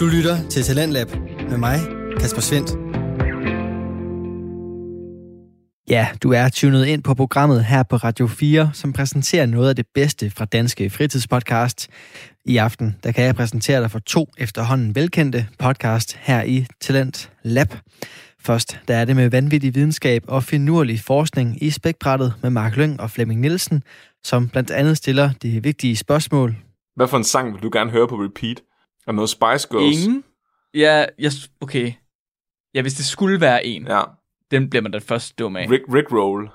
Du lytter til Talentlab med mig, Kasper Svendt. Ja, du er tunet ind på programmet her på Radio 4, som præsenterer noget af det bedste fra danske fritidspodcast. I aften der kan jeg præsentere dig for to efterhånden velkendte podcast her i Talent Lab. Først der er det med vanvittig videnskab og finurlig forskning i spækbrættet med Mark Lyng og Flemming Nielsen, som blandt andet stiller de vigtige spørgsmål. Hvad for en sang vil du gerne høre på repeat? Er noget Spice Girls? Ingen? Ja, jeg, okay. Ja, hvis det skulle være en, Ja. den bliver man da først dum af. Rick, Rick Roll.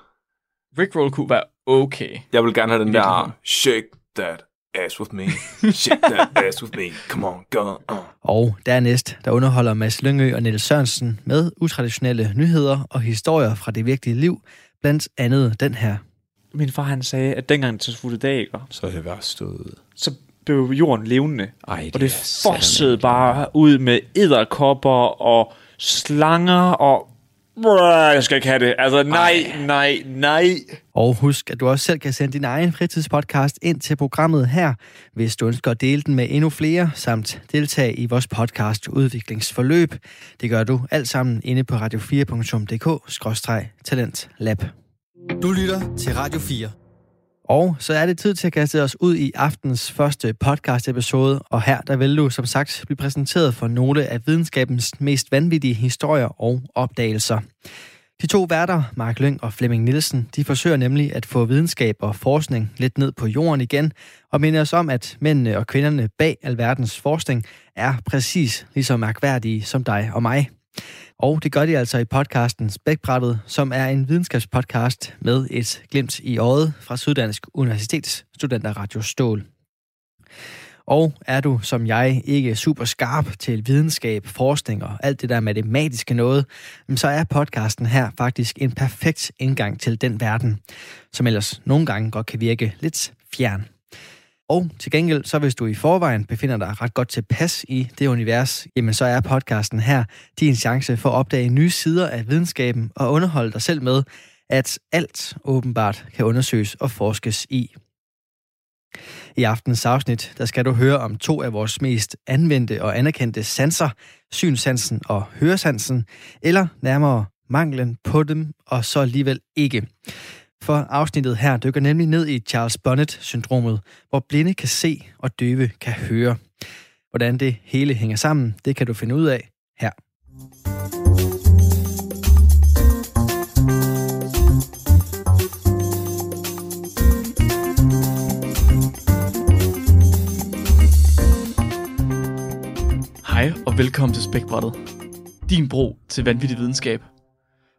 Rick Roll kunne være okay. Jeg vil gerne have den der. Shake that ass with me. Shake that ass with me. Come on, go on. Og dernæst, der underholder Mads Lyngø og Niels Sørensen med utraditionelle nyheder og historier fra det virkelige liv, blandt andet den her. Min far han sagde, at dengang til dag? Så er det værst stået. så blev jorden levende. Ej, det og det er fossede bare ud med edderkopper og slanger og... Jeg skal ikke have det. Altså, nej, nej, nej. Og husk, at du også selv kan sende din egen fritidspodcast ind til programmet her, hvis du ønsker at dele den med endnu flere, samt deltage i vores podcast udviklingsforløb. Det gør du alt sammen inde på radio4.dk-talentlab. Du lytter til Radio 4. Og så er det tid til at kaste os ud i aftens første podcast-episode, og her der vil du som sagt blive præsenteret for nogle af videnskabens mest vanvittige historier og opdagelser. De to værter, Mark Lyng og Flemming Nielsen, de forsøger nemlig at få videnskab og forskning lidt ned på jorden igen, og minder os om, at mændene og kvinderne bag alverdens forskning er præcis lige så mærkværdige som dig og mig. Og det gør de altså i podcasten Spækbrættet, som er en videnskabspodcast med et glimt i øjet fra Syddansk Universitets studenter Radio Stål. Og er du, som jeg, ikke super skarp til videnskab, forskning og alt det der matematiske noget, så er podcasten her faktisk en perfekt indgang til den verden, som ellers nogle gange godt kan virke lidt fjern. Og til gengæld, så hvis du i forvejen befinder dig ret godt tilpas i det univers, jamen så er podcasten her din chance for at opdage nye sider af videnskaben og underholde dig selv med, at alt åbenbart kan undersøges og forskes i. I aftens afsnit, der skal du høre om to af vores mest anvendte og anerkendte sanser, synsansen og høresansen, eller nærmere manglen på dem, og så alligevel ikke. For afsnittet her dykker nemlig ned i Charles Bonnet-syndromet, hvor blinde kan se og døve kan høre. Hvordan det hele hænger sammen, det kan du finde ud af her. Hej og velkommen til Spækbrættet. Din bro til vanvittig videnskab.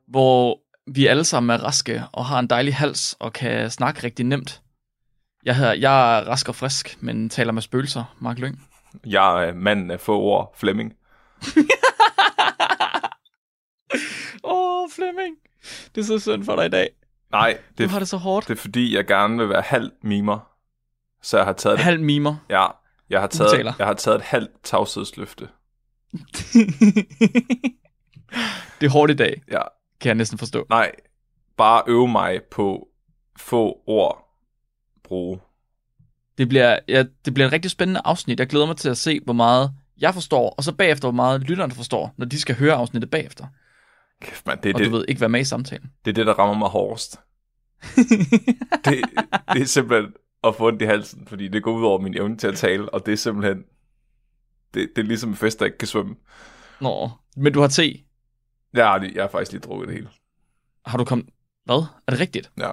Hvor vi alle sammen er raske og har en dejlig hals og kan snakke rigtig nemt. Jeg, hedder, jeg er rask og frisk, men taler med spøgelser, Mark Lyng. Jeg er manden af få ord, Flemming. Åh, oh, Flemming. Det er så synd for dig i dag. Nej, Du det, har det så hårdt. det er fordi, jeg gerne vil være halv mimer. Så jeg har taget. Halv mimer. Ja, jeg har taget, jeg har taget et halvt tavshedsløfte. det er hårdt i dag, Ja, kan jeg næsten forstå. nej, bare øve mig på få ord bruge. Det bliver, ja, det bliver et rigtig spændende afsnit. Jeg glæder mig til at se, hvor meget jeg forstår, og så bagefter, hvor meget lytterne forstår, når de skal høre afsnittet bagefter. Kæft, man, det, er Og det, du ved ikke være med i samtalen. det er det, der rammer mig hårdest. det, det er simpelthen at få ondt i halsen, fordi det går ud over min evne til at tale, og det er simpelthen... Det, det er ligesom en fest, der ikke kan svømme. Nå, men du har te. Jeg lige, jeg har faktisk lige drukket det hele. Har du kommet... Hvad? Er det rigtigt? Ja.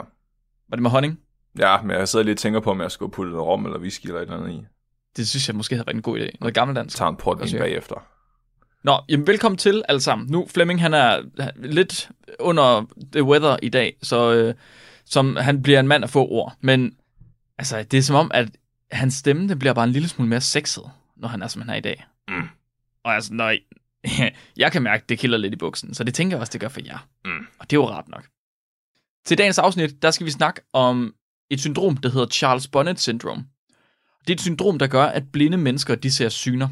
Var det med honning? ja, men jeg sidder lige og tænker på, om jeg skulle putte noget rom eller whisky eller et eller andet i. Det synes jeg måske havde været en god idé. Noget gammeldansk. Tager en portvin ja. bagefter. Nå, jamen velkommen til alle sammen. Nu, Flemming, han er lidt under the weather i dag, så øh, som han bliver en mand af få ord. Men altså, det er som om, at hans stemme, det bliver bare en lille smule mere sexet, når han er, som han er i dag. Mm. Og altså, når jeg kan mærke, det kilder lidt i buksen, så det tænker jeg også, det gør for jer. Mm. Og det er jo ret nok. Til dagens afsnit, der skal vi snakke om et syndrom, der hedder Charles Bonnet syndrom. Det er et syndrom, der gør, at blinde mennesker, de ser syner.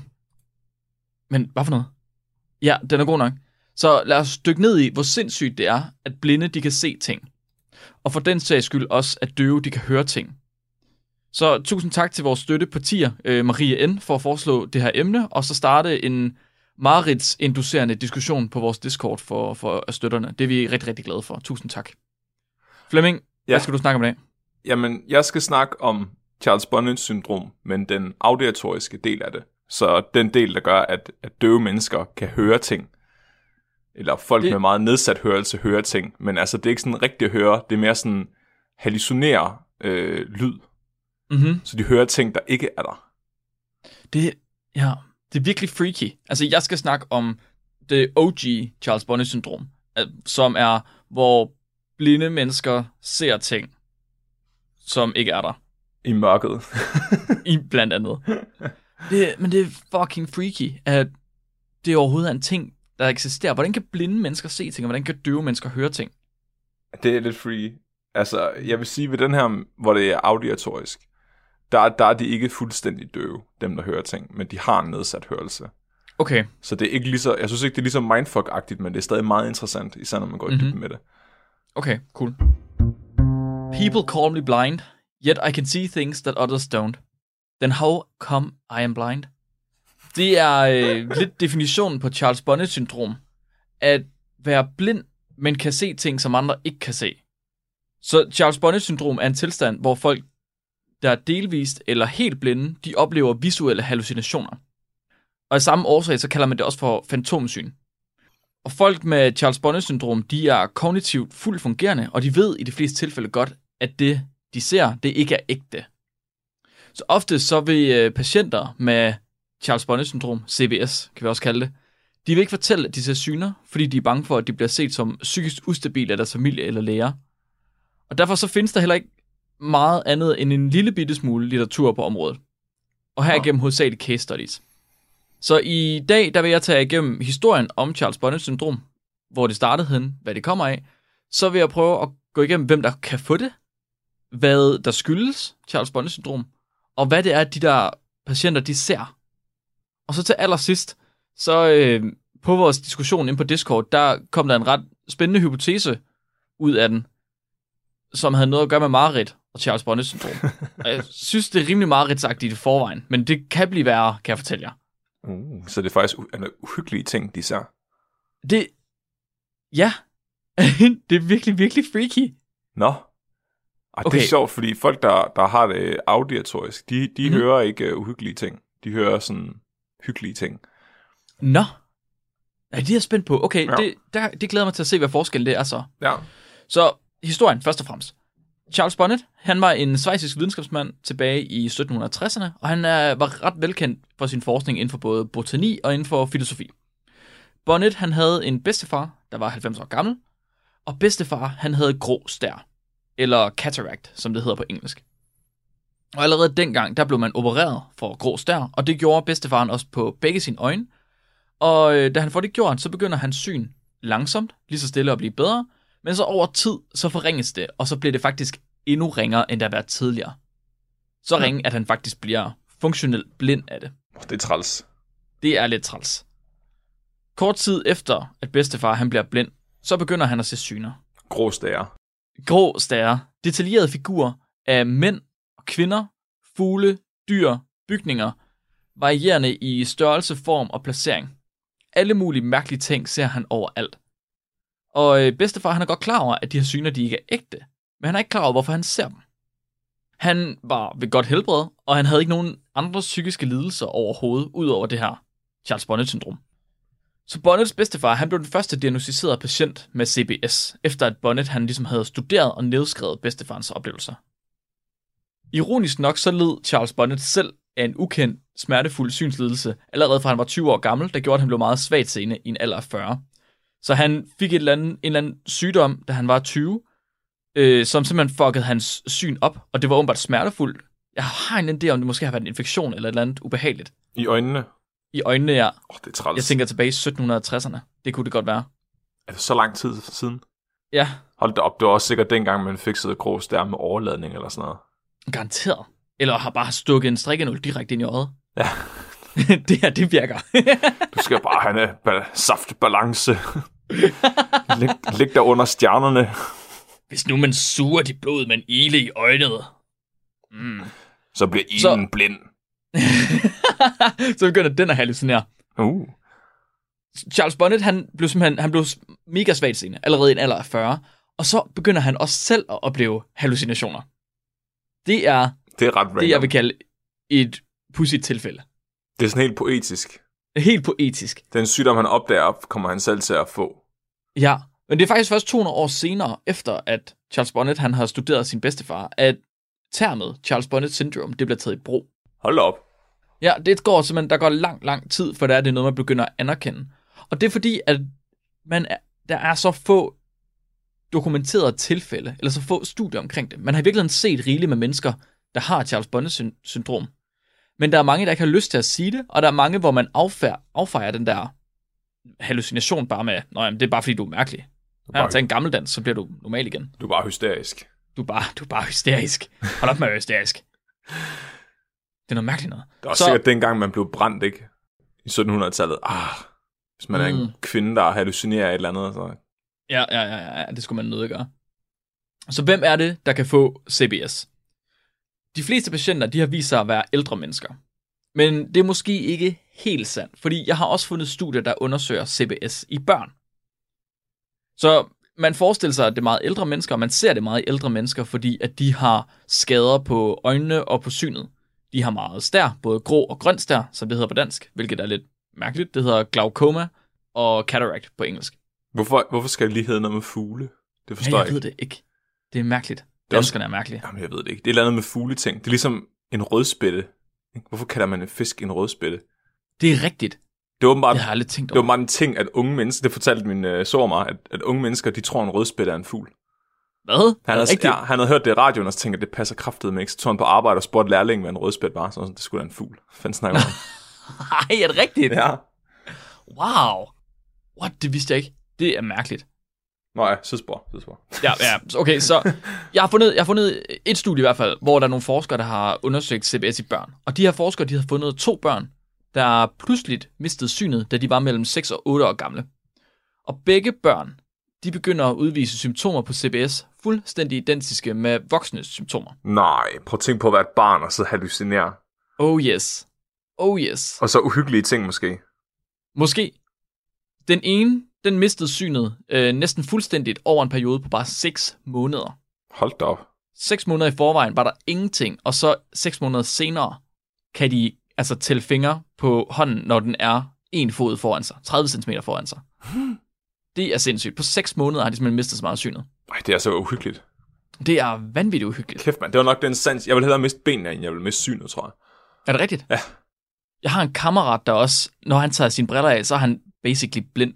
Men hvad for noget? Ja, den er god nok. Så lad os dykke ned i, hvor sindssygt det er, at blinde de kan se ting. Og for den sags skyld også, at døve de kan høre ting. Så tusind tak til vores støttepartier, øh, Maria N., for at foreslå det her emne, og så starte en Marits-inducerende diskussion på vores Discord for, for støtterne. Det er vi rigtig, rigtig glade for. Tusind tak. Flemming, ja. hvad skal du snakke om i dag? Jamen, jeg skal snakke om Charles Bonnet syndrom, men den auditoriske del af det. Så den del, der gør, at, at døve mennesker kan høre ting. Eller folk det... med meget nedsat hørelse hører ting. Men altså, det er ikke sådan rigtigt at høre. Det er mere sådan hallucinere øh, lyd. Mm-hmm. Så de hører ting, der ikke er der. Det, ja, det er virkelig freaky. Altså, jeg skal snakke om det OG Charles Bonnet syndrom, øh, som er, hvor blinde mennesker ser ting, som ikke er der. I mørket. I blandt andet. Det, men det er fucking freaky, at det overhovedet er en ting, der eksisterer. Hvordan kan blinde mennesker se ting, og hvordan kan døve mennesker høre ting? Det er lidt free. Altså, jeg vil sige, ved den her, hvor det er auditorisk, der, der er de ikke fuldstændig døve, dem der hører ting, men de har en nedsat hørelse. Okay. Så det er ikke lige så, jeg synes ikke, det er lige så mindfuck-agtigt, men det er stadig meget interessant, især når man går mm-hmm. i dybden med det. Okay, cool. People call me blind, yet I can see things that others don't. Then how come I am blind? Det er øh, lidt definitionen på Charles Bonnet-syndrom. At være blind, men kan se ting, som andre ikke kan se. Så Charles Bonnet-syndrom er en tilstand, hvor folk, der er delvist eller helt blinde, de oplever visuelle hallucinationer. Og af samme årsag, så kalder man det også for fantomsyn. Og folk med Charles Bonnet-syndrom, de er kognitivt fuldt fungerende, og de ved i de fleste tilfælde godt, at det, de ser, det ikke er ægte. Så ofte så vil øh, patienter med Charles Bonnet-syndrom, CBS kan vi også kalde det, de vil ikke fortælle, at de ser syner, fordi de er bange for, at de bliver set som psykisk ustabile af deres familie eller læger. Og derfor så findes der heller ikke meget andet end en lille bitte smule litteratur på området. Og her igennem hovedsageligt case studies. Så i dag, der vil jeg tage igennem historien om Charles Bonnet syndrom, hvor det startede hen, hvad det kommer af. Så vil jeg prøve at gå igennem, hvem der kan få det, hvad der skyldes Charles Bonnet syndrom, og hvad det er, de der patienter, de ser. Og så til allersidst, så øh, på vores diskussion ind på Discord, der kom der en ret spændende hypotese ud af den, som havde noget at gøre med Marit og Charles Bonnet syndrom. og jeg synes, det er rimelig Marit-sagt i det forvejen, men det kan blive værre, kan jeg fortælle jer. Uh, så det er faktisk en uhyggelige ting, de ser. Det... Ja. det er virkelig, virkelig freaky. Nå. Ej, okay. Det er sjovt, fordi folk, der, der har det auditorisk, de, de mm. hører ikke uh, uhyggelige ting. De hører sådan hyggelige ting. Nå. Ja, det er jeg spændt på. Okay, ja. det, der, det glæder mig til at se, hvad forskellen det er så. Ja. Så historien først og fremmest. Charles Bonnet, han var en svejsisk videnskabsmand tilbage i 1760'erne, og han er, var ret velkendt for sin forskning inden for både botani og inden for filosofi. Bonnet, han havde en bedstefar, der var 90 år gammel, og bedstefar, han havde grå stær, eller cataract, som det hedder på engelsk. Og allerede dengang, der blev man opereret for grå stær, og det gjorde bedstefaren også på begge sine øjne. Og øh, da han får det gjort, så begynder hans syn langsomt, lige så stille at blive bedre, men så over tid, så forringes det, og så bliver det faktisk endnu ringere, end det har været tidligere. Så ringe, at han faktisk bliver funktionelt blind af det. Det er træls. Det er lidt træls. Kort tid efter, at bedstefar han bliver blind, så begynder han at se syner. Grå stære. Grå stære, detaljerede figurer af mænd og kvinder, fugle, dyr, bygninger, varierende i størrelse, form og placering. Alle mulige mærkelige ting ser han overalt. Og øh, bedstefar han er godt klar over, at de her syner de ikke er ægte, men han er ikke klar over, hvorfor han ser dem. Han var ved godt helbred, og han havde ikke nogen andre psykiske lidelser overhovedet, udover det her Charles Bonnet-syndrom. Så Bonnets bedstefar, han blev den første diagnostiserede patient med CBS, efter at Bonnet han ligesom havde studeret og nedskrevet bedstefarens oplevelser. Ironisk nok så led Charles Bonnet selv af en ukendt, smertefuld synslidelse, allerede fra han var 20 år gammel, der gjorde, at han blev meget svagt seende i en alder af 40. Så han fik et eller andet, en eller anden sygdom, da han var 20, øh, som simpelthen fuckede hans syn op, og det var åbenbart smertefuldt. Jeg har en idé om, det måske har været en infektion eller et eller andet ubehageligt. I øjnene. I øjnene, ja. Åh, oh, det er træls. Jeg tænker tilbage i 1760'erne. Det kunne det godt være. Er det så lang tid siden? Ja, Hold da op, det var også sikkert dengang, man fik sådan grå stær med overladning eller sådan noget. garanteret. Eller har bare stukket en strikkenål direkte ind i øjet. Ja. det her, det virker. Du skal bare have en ba- saftbalance. Lig, lig der under stjernerne. Hvis nu man suger dit blod med en ile i øjnet. Mm. Så bliver Eden Så- blind. så begynder den at hallucinere. Uh. Charles Bonnet, han blev simpelthen han blev mega svagtseende, allerede i en alder af 40, og så begynder han også selv at opleve hallucinationer. Det er Det er ret random. det, jeg vil kalde et pudsigt tilfælde. det er sådan helt poetisk. Helt poetisk. Den sygdom, han opdager, kommer han selv til at få. Ja, men det er faktisk først 200 år senere, efter at Charles Bonnet han har studeret sin bedstefar, at termet Charles Bonnet syndrome, det bliver taget i brug. Hold op. Ja, det går simpelthen, der går lang, lang tid, for der er det noget, man begynder at anerkende. Og det er fordi, at man er, der er så få dokumenterede tilfælde, eller så få studier omkring det. Man har i virkeligheden set rigeligt med mennesker, der har Charles Bonnet syndrom. Men der er mange, der ikke har lyst til at sige det, og der er mange, hvor man affejer, affejer den der hallucination bare med, jamen, det er bare fordi, du er mærkelig. Ja, bare- tag en gammeldans, så bliver du normal igen. Du er bare hysterisk. Du er bare, du er bare hysterisk. Hold op med at være hysterisk. Det er noget mærkeligt noget. Det er også så... sikkert dengang, man blev brændt, ikke? I 1700-tallet. Ah, hvis man mm. er en Mm. kvinde, der hallucinerer et eller andet. Så... Ja, ja, ja, ja, ja, det skulle man nødt gøre. Så hvem er det, der kan få CBS? De fleste patienter, de har vist sig at være ældre mennesker. Men det er måske ikke helt sandt, fordi jeg har også fundet studier, der undersøger CBS i børn. Så man forestiller sig, at det er meget ældre mennesker, og man ser det meget i ældre mennesker, fordi at de har skader på øjnene og på synet. De har meget stær, både grå og grøn stær, som det hedder på dansk, hvilket er lidt mærkeligt. Det hedder glaucoma og cataract på engelsk. Hvorfor, hvorfor skal det lige hedde noget med fugle? Det forstår Ja, jeg jeg ved ikke. det ikke. Det er mærkeligt. Det er også- Danskerne er mærkelige. Jamen, jeg ved det ikke. Det er et eller andet med fugleting. Det er ligesom en rødspætte. Hvorfor kalder man en fisk en rødspætte? Det er rigtigt. Det er åbenbart, Det har jeg aldrig tænkt det var over. bare en ting, at unge mennesker, det fortalte min øh, sår mig, at, at unge mennesker, de tror, en rødspætte er en fugl. Hvad? Han er havde, ja, han havde hørt det i radioen, og så tænkte, at det passer kraftet med ikke. Så tog han på arbejde og spurgte lærlingen, hvad en rødspætte var. Så var sådan, det skulle da en fugl. Fanden snakker om? Ej, er det rigtigt? ja. Wow. What? Det vidste jeg ikke. Det er mærkeligt. Nå ja, sidspor, sidspor. Ja, ja. så- Okay, så jeg har, fundet, jeg har fundet et studie i hvert fald, hvor der er nogle forskere, der har undersøgt CBS i børn. Og de her forskere, de har fundet to børn, der pludseligt mistede synet, da de var mellem 6 og 8 år gamle. Og begge børn, de begynder at udvise symptomer på CBS, fuldstændig identiske med voksnes symptomer. Nej, prøv at tænke på at være et barn og så hallucinere. Oh yes. Oh yes. Og så uhyggelige ting måske. Måske. Den ene, den mistede synet øh, næsten fuldstændigt over en periode på bare 6 måneder. Hold da op. 6 måneder i forvejen var der ingenting, og så 6 måneder senere kan de altså tælle fingre på hånden, når den er en fod foran sig, 30 cm foran sig. Det er sindssygt. På 6 måneder har de simpelthen mistet så meget af synet. Ej, det er så uhyggeligt. Det er vanvittigt uhyggeligt. Kæft, mand. Det var nok den sans. Jeg vil hellere miste benene, end jeg vil miste synet, tror jeg. Er det rigtigt? Ja. Jeg har en kammerat, der også, når han tager sine briller af, så er han basically blind.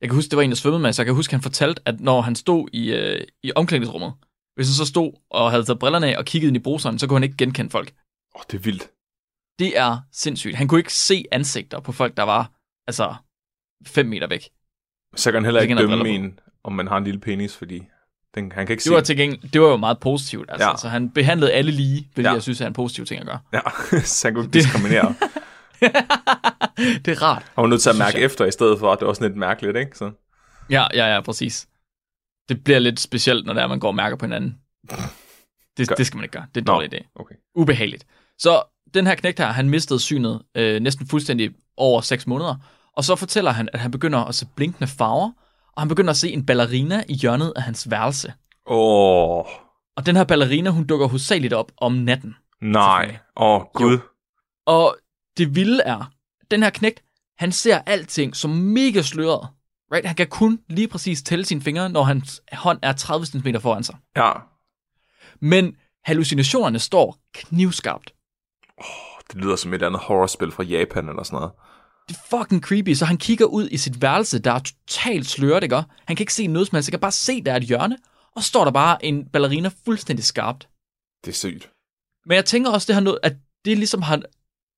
Jeg kan huske, det var en, der svømmede med, så jeg kan huske, han fortalte, at når han stod i, øh, i omklædningsrummet, hvis han så stod og havde taget brillerne af og kiggede ind i bruseren, så kunne han ikke genkende folk. Åh, oh, det er vildt. Det er sindssygt. Han kunne ikke se ansigter på folk, der var altså 5 meter væk. Så kan han heller ikke dømme en, om man har en lille penis, fordi den, han kan ikke Det var, til gengæld, det var jo meget positivt. Altså. Ja. Så han behandlede alle lige, hvilket Ja. jeg synes er en positiv ting at gøre. Ja, så han kunne ikke diskriminere. det er rart. Han var nødt til at mærke jeg. efter i stedet for, at det var sådan lidt mærkeligt, ikke? Så. Ja, ja, ja, præcis. Det bliver lidt specielt, når det er, man går og mærker på hinanden. Det, Gør- det skal man ikke gøre. Det er en dårlig idé. Okay. Ubehageligt. Så den her knægt her, han mistede synet øh, næsten fuldstændig over 6 måneder. Og så fortæller han, at han begynder at se blinkende farver, og han begynder at se en ballerina i hjørnet af hans værelse. Åh, oh, Og den her ballerina, hun dukker hovedsageligt op om natten. nej. Åh, oh, Gud. Og det vilde er, den her knægt, han ser alting som mega sløret. Right? Han kan kun lige præcis tælle sine fingre, når hans hånd er 30 cm foran sig. Ja, Men hallucinationerne står knivskarpt. Det lyder som et andet horrorspil fra Japan eller sådan noget. Det er fucking creepy, så han kigger ud i sit værelse, der er totalt sløret, ikke? Han kan ikke se noget som helst, han kan bare se, der er et hjørne, og står der bare en ballerina fuldstændig skarpt. Det er sygt. Men jeg tænker også, det har noget, at det ligesom har,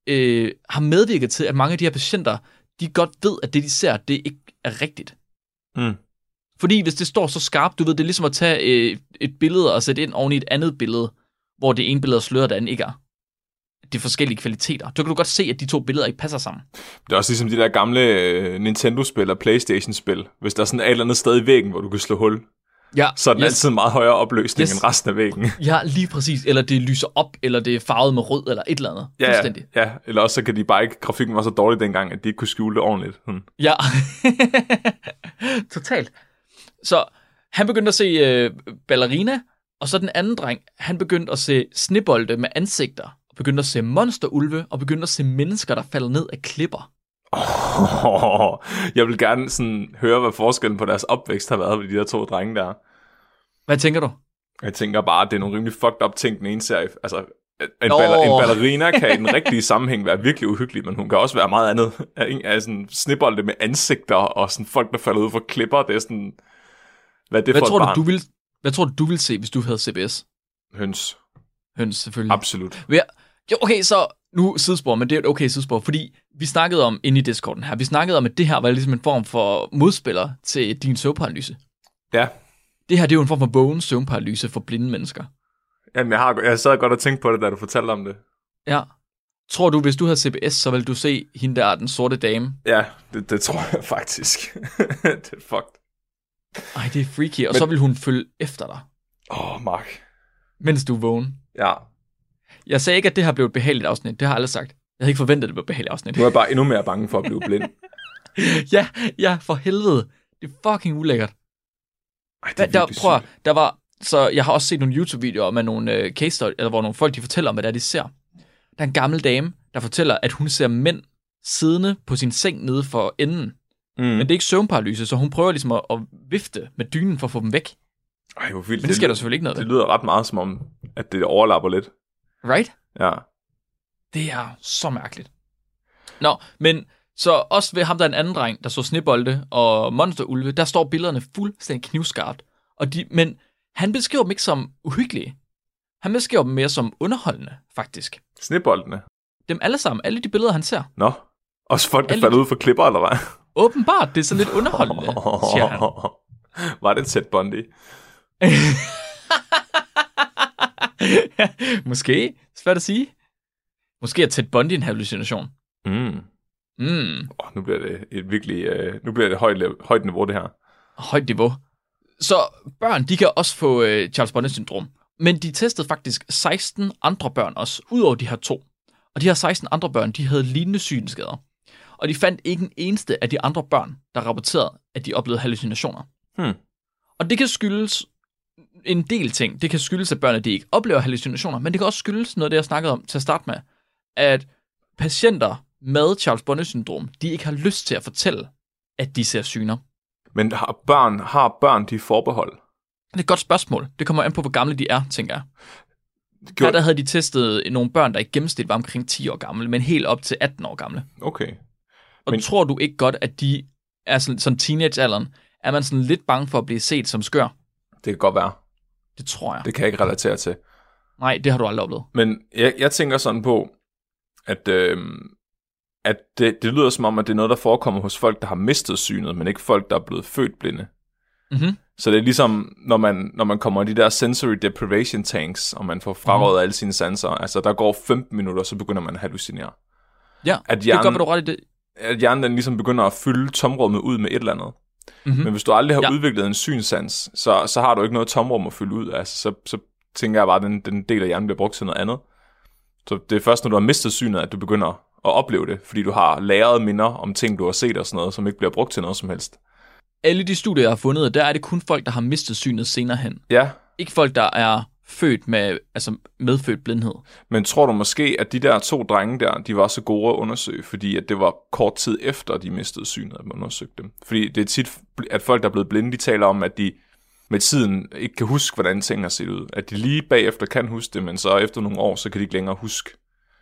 øh, har medvirket til, at mange af de her patienter, de godt ved, at det, de ser, det ikke er rigtigt. Mm. Fordi hvis det står så skarpt, du ved, det er ligesom at tage øh, et billede og sætte ind oven i et andet billede, hvor det ene billede er sløret, og det andet ikke er. Det er forskellige kvaliteter. Så kan du godt se, at de to billeder ikke passer sammen. Det er også ligesom de der gamle øh, Nintendo-spil og Playstation-spil. Hvis der er sådan et eller andet sted i væggen, hvor du kan slå hul. Ja, så er den yes. altid meget højere opløsning Yes. end resten af væggen. Ja, lige præcis. Eller det lyser op, eller det er farvet med rød, eller et eller andet. Ja, Fuldstændig. ja, eller også så kan de bare ikke, grafikken var så dårlig dengang, at de ikke kunne skjule det ordentligt. Hmm. Ja. Totalt. Så han begyndte at se øh, ballerina, og så den anden dreng, han begyndte at se snebolde med ansigter, begyndte at se monsterulve, og begyndte at se mennesker, der falder ned af klipper. Oh, jeg vil gerne sådan høre, hvad forskellen på deres opvækst har været ved de der to drenge der. Hvad tænker du? Jeg tænker bare, at det er nogle rimelig fucked up ting, den ene ser. Altså, en, baller, en ballerina kan i den rigtige sammenhæng være virkelig uhyggelig, men hun kan også være meget andet. Af sådan snibbolde med ansigter, og sådan folk, der falder ud fra klipper, det er sådan... Hvad er det Hvad for tror, du, du vil, hvad tror du, du vil se, hvis du havde CBS? Høns. Høns, selvfølgelig. Absolut. Ja, jo, okay, så nu sidespor, men det er et okay sidespor, fordi vi snakkede om, inde i Discorden her, vi snakkede om, at det her var ligesom en form for modspiller til din søvnparalyse. Ja. Det her, det er jo en form for vågen søvnparalyse for blinde mennesker. Jamen, jeg, har, jeg sad godt og tænkte på det, da du fortalte om det. Ja. Tror du, hvis du havde CBS, så ville du se hende der, den sorte dame? Ja, det, det tror jeg faktisk. det er fucked. Ej, det er freaky, og Men- så vil hun følge efter dig, Åh, oh, Mark. mens du er vågen. Ja, Jeg sagde ikke, at det her blev et behageligt afsnit. Det har jeg aldrig sagt. Jeg havde ikke forventet, at det blev et behageligt afsnit. nu er jeg bare endnu mere bange for at blive blind. ja, ja, for helvede. Det er fucking ulækkert. Ej, det Der, er der, prøv at- der var, så jeg har også set nogle YouTube-videoer med nogle øh, case story, eller hvor nogle folk, de fortæller om, hvad det er, de ser. Der er en gammel dame, der fortæller, at hun ser mænd siddende på sin seng nede for enden. Mm. Men det er ikke søvnparalyse, så hun prøver ligesom at, at vifte med dynen for at få dem væk. Ej, hvor vildt. Men det sker der lyder- selvfølgelig ikke noget Det lyder ret meget som om, at det overlapper lidt. Right? Ja. Det er så mærkeligt. Nå, men så også ved ham, der er en anden dreng, der så snebolde og monsterulve, der står billederne fuldstændig knivskarpt. Og de, men han beskriver dem ikke som uhyggelige. Han beskriver dem mere som underholdende, faktisk. Sneboldene. Dem alle sammen, alle de billeder, han ser. Nå. Også folk, der Alle- falder ud for klipper, eller hvad? Åbenbart, det er så lidt underholdende, siger han. Var det Ted Bundy? Måske, svært at sige. Måske er Ted Bundy en hallucination. Mm. Mm, Oh, nu bliver det et virkelig, øh, nu bliver det højt, højt niveau, det her. højt niveau. Så børn, de kan også få øh, Charles Bonnet-syndrom. Men de testede faktisk 16 andre børn også, ud over de her to. Og de her 16 andre børn, de havde lignende synsskader. Og de fandt ikke en eneste af de andre børn, der rapporterede, at de oplevede hallucinationer. Hmm. Og det kan skyldes en del ting. Det kan skyldes, at børnene de ikke oplever hallucinationer, men det kan også skyldes noget af det, jeg snakkede om til at starte med, at patienter med Charles Bonnet-syndrom, de ikke har lyst til at fortælle, at de ser syner. Men har børn, har børn de forbehold? Det er et godt spørgsmål. Det kommer an på, hvor gamle de er, tænker jeg. Her Gjorde... der havde de testet nogle børn, der i gennemsnit var omkring 10 år gamle, men helt op til 18 år gamle. Okay. Og Men- men... tror du ikke godt, at de er sådan, sådan teenagealderen, er man sådan lidt bange for at blive set som skør? Det kan godt være. Det tror jeg. Det kan jeg ikke relatere til. Nej, det har du aldrig oplevet. Men jeg, jeg tænker sådan på, at, øh, at det, det lyder som om, at det er noget, der forekommer hos folk, der har mistet synet, men ikke folk, der er blevet født blinde. Mm-hmm. Så det er ligesom, når man, når man kommer i de der sensory deprivation tanks, og man får frarøvet mm. alle sine sanser. Altså, der går 15 minutter, så begynder man at hallucinere. Ja, At det hjernen, godt være, du har ret i det. at hjernen den ligesom begynder at fylde tomrummet ud med et eller andet. Mm-hmm. Men hvis du aldrig har ja. Udviklet en synsans, så, så har du ikke noget tomrum at fylde ud. Altså, så, så tænker jeg bare, at den, den del af hjernen bliver brugt til noget andet. Så det er først, når du har mistet synet, at du begynder at opleve det, fordi du har lagret minder om ting, du har set og sådan noget, som ikke bliver brugt til noget som helst. Alle de studier, jeg har fundet, der er det kun folk, der har mistet synet senere hen. Ja, Ikke folk, der er født med, altså medfødt blindhed. men tror du måske, at de der to drenge der, de var så gode at undersøge, fordi at det var kort tid efter, de mistede synet, at man undersøgte dem? Fordi det er tit, at folk, der er blevet blinde, de taler om, at de med tiden ikke kan huske, hvordan ting har set ud. At de lige bagefter kan huske det, men så efter nogle år, så kan de ikke længere huske.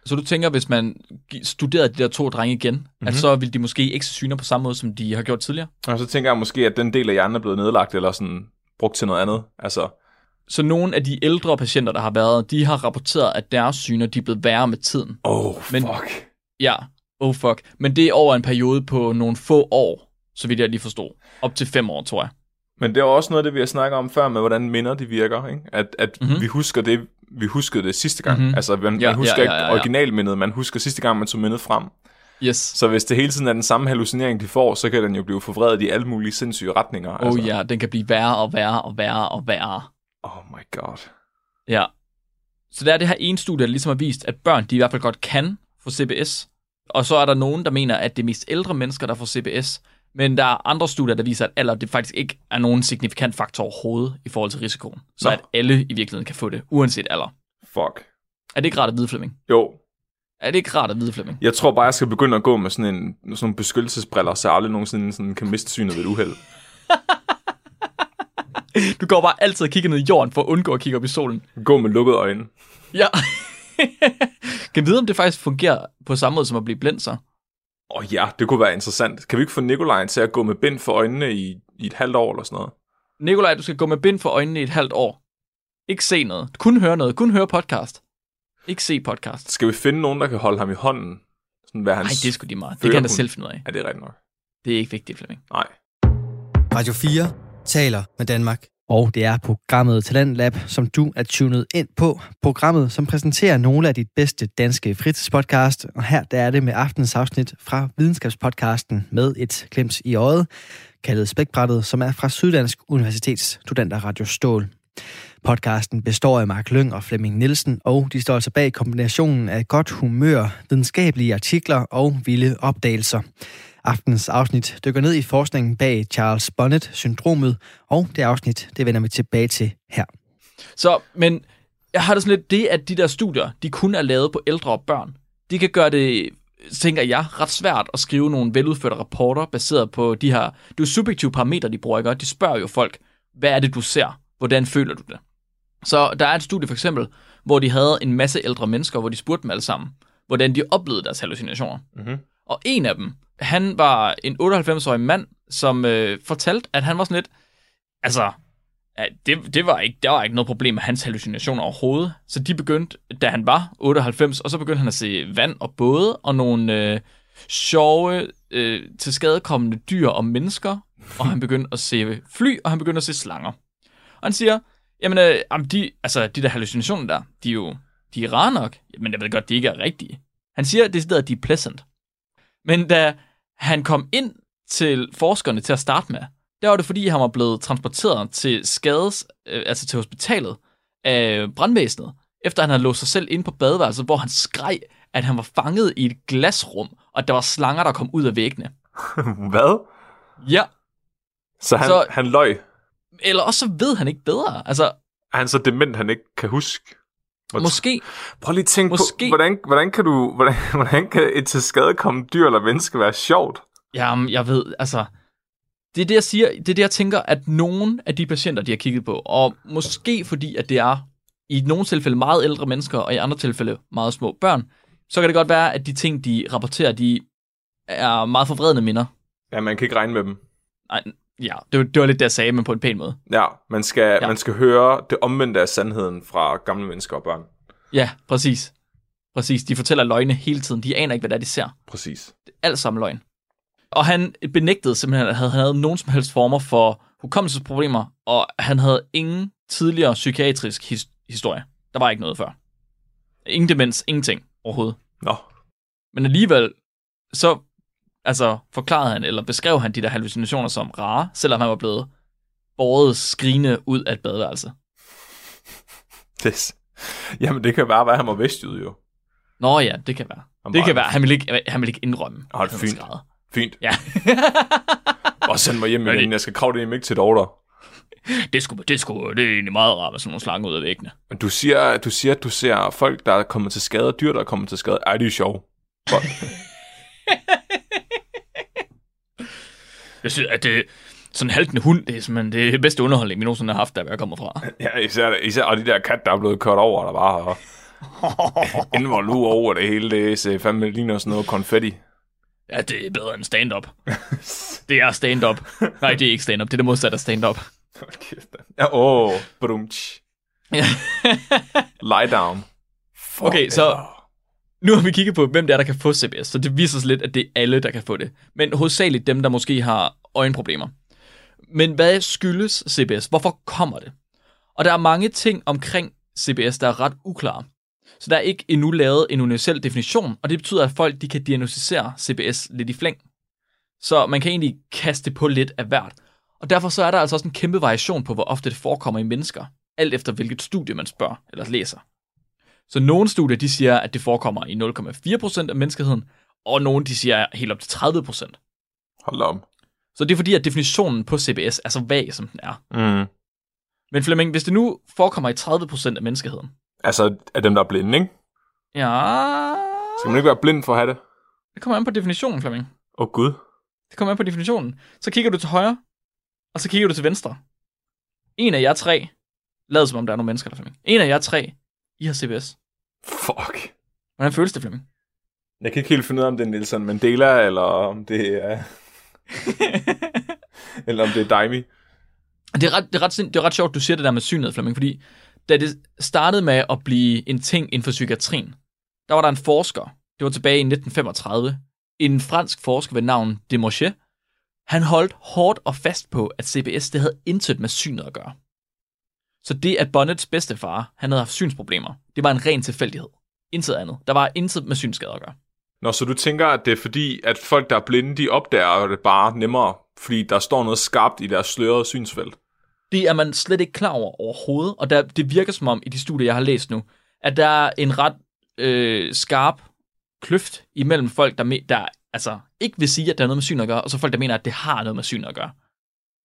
Så du tænker, hvis man studerede de der to drenge igen, mm-hmm. at så ville de måske ikke se syner på samme måde, som de har gjort tidligere? Og så tænker jeg måske, at den del af hjernen er blevet nedlagt, eller sådan brugt til noget andet. Altså, Så nogle af de ældre patienter, der har været, de har rapporteret, at deres syner de er blevet værre med tiden. oh, Men- fuck. Ja, oh fuck. Men det er over en periode på nogle få år, så vidt jeg lige forstod. Op til fem år, tror jeg. Men det er også noget af det, vi har snakket om før, med hvordan minder de virker. Ikke? At, at Mhm. mm-hmm. vi husker det, vi huskede det sidste gang. Mhm. Mm-hmm. Altså, man, Ja, man husker ja, ikke ja, ja, ja. originalmindet, man husker sidste gang, man tog mindet frem. Yes. Så hvis det hele tiden er den samme hallucinering, de får, så kan den jo blive forvredet i alle mulige sindssyge retninger. Oh ja, den kan blive værre og værre og værre og værre. Oh my god. Ja. Så der er det her ene studie, der ligesom har vist, at børn, de i hvert fald godt kan få CBS. Og så er der nogen, der mener, at det er mest ældre mennesker, der får CBS. Men der er andre studier, der viser, at alder det faktisk ikke er nogen signifikant faktor overhovedet i forhold til risikoen. Så Nå. at alle i virkeligheden kan få det, uanset alder. Fuck. Er det ikke rart at vide, Flemming? Jo, Er det ikke rart at vide, Flemming? jeg tror bare, jeg skal begynde at gå med sådan, en, sådan nogle beskyttelsesbriller, så jeg aldrig nogensinde sådan kan miste synet ved et uheld. Du går bare altid og kigger ned i jorden for at undgå at kigge op i solen. Gå med lukkede øjne. Ja. kan vide, om det faktisk fungerer på samme måde som at blive blind så? Åh oh, ja, det kunne være interessant. Kan vi ikke få Nikolaj til at gå med bind for øjnene i, i et halvt år eller sådan noget? Nikolaj, du skal gå med bind for øjnene i et halvt år. Ikke se noget. Kun høre noget. Kun høre podcast. Ikke se podcast. Skal vi finde nogen, der kan holde ham i hånden? Sådan være Nej, hans... det sgu lige meget. Det kan han da selv finde ud af. Ja, det er rigtigt nok. Det er ikke vigtigt, Flemming. Nej. Radio 4 taler med Danmark. Og det er programmet Talent Lab, som du er tunet ind på. Programmet, som præsenterer nogle af dit bedste danske fritidspodcast. Og her der er det med aftens afsnit fra videnskabspodcasten med et klemt i øjet, kaldet Spækbrættet, som er fra Syddansk Universitets Studenter Radio Stål. Podcasten består af Mark Lyng og Flemming Nielsen, og de står altså bag kombinationen af godt humør, videnskabelige artikler og vilde opdagelser. Aftens afsnit dykker ned i forskningen bag Charles Bonnet-syndromet, og det afsnit, det vender vi tilbage til her. Så, men jeg har det sådan lidt, det at de der studier, de kun er lavet på ældre og børn, de kan gøre det, tænker jeg, ret svært at skrive nogle veludførte rapporter, baseret på de her, det er jo subjektive parametre, de bruger, ikke? De spørger jo folk, hvad er det, du ser? Hvordan føler du det? Så der er et studie for eksempel, hvor de havde en masse ældre mennesker, hvor de spurgte dem alle sammen, hvordan de oplevede deres hallucinationer. Mm-hmm. Og en af dem, han var en 98-årig mand, som øh, fortalte, at han var sådan lidt, altså, det, det var ikke, der var ikke noget problem med hans hallucinationer overhovedet. Så de begyndte, da han var 98, og så begyndte han at se vand og både, og nogle øh, sjove, øh, til skadekommende dyr og mennesker, og han begyndte at se fly, og han begyndte at se slanger. Og han siger, jamen, øh, jamen de, altså, de der hallucinationer der, de er jo, de er rare nok, men jeg ved godt, de ikke er rigtige. Han siger, det er de er pleasant. Men da han kom ind til forskerne til at starte med, der var det fordi, han var blevet transporteret til skades, øh, altså til hospitalet af brandvæsenet, efter han havde låst sig selv ind på badeværelset, hvor han skreg, at han var fanget i et glasrum, og der var slanger, der kom ud af væggene. Hvad? Ja, Så han, så... han løg. eller også så ved han ikke bedre. Altså, Er han så dement, han ikke kan huske? Hvor- måske, Prøv lige at tænke Måske- på, hvordan, hvordan, kan du, hvordan, hvordan kan et til skade komme dyr eller menneske være sjovt? jamen, jeg ved, altså, det er det, jeg siger, det er det, jeg tænker, at nogle af de patienter, de har kigget på, og måske fordi, at det er i nogle tilfælde meget ældre mennesker, og i andre tilfælde meget små børn, så kan det godt være, at de ting, de rapporterer, de er meget forvredende minder. Ja, man kan ikke regne med dem. Nej, ja, det var, det var lidt det, jeg sagde, men på en pæn måde. Ja, man skal, Ja. man skal høre det omvendte af sandheden fra gamle mennesker og børn. Ja, præcis. Præcis, de fortæller løgne hele tiden. De aner ikke, hvad det er, de ser. Præcis. Det er alt sammen løgn. Og han benægtede simpelthen, at han havde nogen som helst former for hukommelsesproblemer, og han havde ingen tidligere psykiatrisk his- historie. Der var ikke noget før. Ingen demens, ingenting overhovedet. Nå, Men alligevel, så altså, forklarede han, eller beskrev han de der hallucinationer som rare, selvom han var blevet båret skrigende ud af et badeværelse. det, jamen det kan bare være, at han var vestjyd jo. Nå ja, det kan være. Han Det kan være. Han vil ikke, han vil ikke indrømme. Det han fint. skrædder. Fint. Ja. Og send mig hjem Ja, det- igen, jeg skal kravle ind i til Dorter. det, skulle, det, skulle, det er egentlig meget rart med sådan nogle slanger ud af væggene. Men du siger, du siger, at du ser folk, der er kommet til skade, og dyr, der er kommet til skade. Ej, det er sjovt. Fuck. Jeg synes, at det, sådan en haltende hund, det er simpelthen det bedste underholdning, vi nogensinde har haft, der hvor jeg kommer fra. ja, især, især, og de der kat, der er blevet kørt over, der bare har involue over det hele, det ser fandme ligner sådan noget konfetti. Ja, det er bedre end stand-up. det er stand-up. Nej, det er ikke stand-up. Det er det modsatte af stand-up. Ja, åh, oh, brumtsch. Lie down. Okay, så- nu har vi kigget på, hvem det er, der kan få CBS, så det viser sig lidt, at det er alle, der kan få det. Men hovedsageligt dem, der måske har øjenproblemer. Men hvad skyldes CBS? Hvorfor kommer det? Og der er mange ting omkring CBS, der er ret uklare. Så der er ikke endnu lavet en universel definition, og det betyder, at folk de kan diagnostisere CBS lidt i flæng. Så man kan egentlig kaste på lidt af hvert. Og derfor så er der altså også en kæmpe variation på, hvor ofte det forekommer i mennesker, alt efter hvilket studie man spørger eller læser. Så nogle studier de siger, at det forekommer i 0,4% af menneskeheden, og nogle de siger helt op til 30%. Hold om. Så det er fordi, at definitionen på CBS er så vag, som den er. Mm. Men Flemming, hvis det nu forekommer i 30% af menneskeheden, Altså, af dem, der er blinde, ikke? ja, Skal man ikke være blind for at have det? det kommer an på definitionen, Flemming. Åh, oh, Gud. Det kommer an på definitionen. Så kigger du til højre, og så kigger du til venstre. En af jer tre, lad som om der er nogle mennesker der, Flemming. En af jer tre, I har CBS. Fuck. Hvordan føles det, Flemming? Jeg kan ikke helt finde ud af, om det er Nelson Mandela, eller om det er... eller om det er Daimi. Det er, ret, det, er ret, sind- det er ret sjovt, du siger det der med synet, Flemming, fordi da det startede med at blive en ting inden for psykiatrien, der var der en forsker, det var tilbage i 1935, en fransk forsker ved navn Desmochet, han holdt hårdt og fast på, at CBS det havde intet med synet at gøre. Så det, at Bonnets bedstefar, han havde haft synsproblemer, det var en ren tilfældighed. Intet andet. Der var intet med synsskader at gøre. Nå, så du tænker, at det er fordi, at folk, der er blinde, de opdager det bare nemmere, fordi der står noget skarpt i deres slørede synsfelt. Det er man slet ikke klar over overhovedet, og der, det virker som om, i de studier, jeg har læst nu, at der er en ret øh, skarp kløft imellem folk, der, me, der altså, ikke vil sige, at der er noget med syn at gøre, og så folk, der mener, at det har noget med syn at gøre.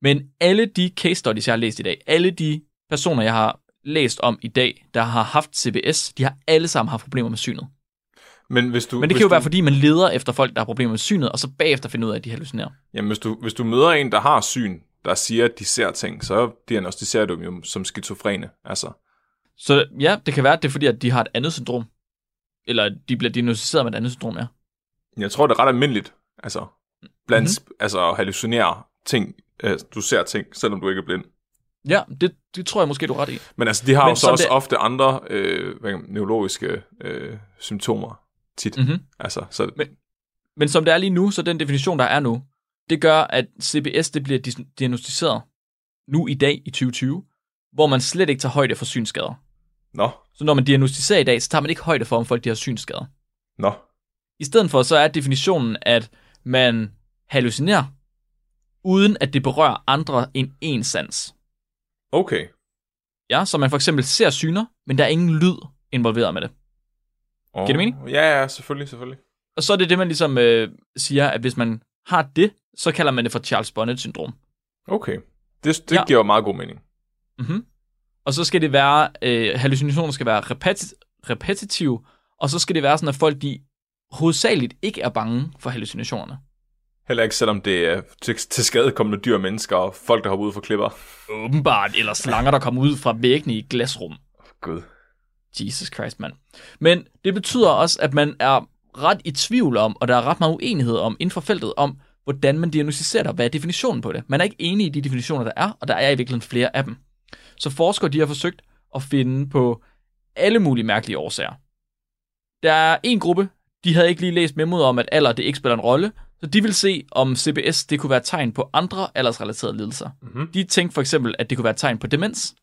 Men alle de case studies, jeg har læst i dag, alle de personer, jeg har læst om i dag, der har haft CBS, de har alle sammen haft problemer med synet. Men hvis du, Men det hvis kan jo du, være, fordi man leder efter folk, der har problemer med synet, og så bagefter finder ud af, at de hallucinerer. Jamen, hvis du, hvis du møder en, der har syn, der siger, at de ser ting, så diagnostiserer du dem jo som skizofrene. Altså, Så ja, det kan være, at det er fordi, at de har et andet syndrom. Eller de bliver diagnosticeret med et andet syndrom, ja. jeg tror, det er ret almindeligt, altså, blandt, Mhm. mm-hmm. altså at hallucinere ting, øh, du ser ting, selvom du ikke er blind. Ja, det, det tror jeg måske, du er ret i. Men altså, de har Men jo så også det- ofte andre øh, neurologiske øh, symptomer tit. Mm-hmm. Altså, så, Men- Men som det er lige nu, så den definition, der er nu, det gør, at CBS det bliver diagnostiseret nu i dag i 2020, hvor man slet ikke tager højde for synsskader. nå, Så når man diagnostiserer i dag, så tager man ikke højde for, om folk de har synsskader. nå, I stedet for, så er definitionen, at man hallucinerer, uden at det berører andre end én sans. Okay. Ja, så man for eksempel ser syner, men der er ingen lyd involveret med det. Oh, Giver det mening? Ja, ja, selvfølgelig, selvfølgelig. Og så er det det, man ligesom øh, siger, at hvis man har det, så kalder man det for Charles Bonnet-syndrom. Okay. Det, det Ja. giver meget god mening. Mm-hmm. Og så skal det være, øh, hallucinationer skal være repeti- repetitive, og så skal det være sådan, at folk de hovedsageligt ikke er bange for hallucinationerne. Heller ikke selvom det er til, til skadekommende dyr mennesker og folk, der hopper ud fra klipper. Åbenbart, eller slanger, der kommer ud fra væggene i et glasrum. Gud. Jesus Christ, mand. Men det betyder også, at man er ret i tvivl om, og der er ret meget uenighed om inden for feltet, om hvordan man diagnostiserer det, hvad er definitionen på det. Man er ikke enig i de definitioner, der er, og der er i virkeligheden flere af dem. Så forskere de har forsøgt at finde på alle mulige mærkelige årsager. Der er en gruppe, de havde ikke lige læst memoet om, at alder det ikke spiller en rolle, så de vil se, om CBS det kunne være tegn på andre aldersrelaterede lidelser. Mm-hmm. De tænkte for eksempel, at det kunne være tegn på demens.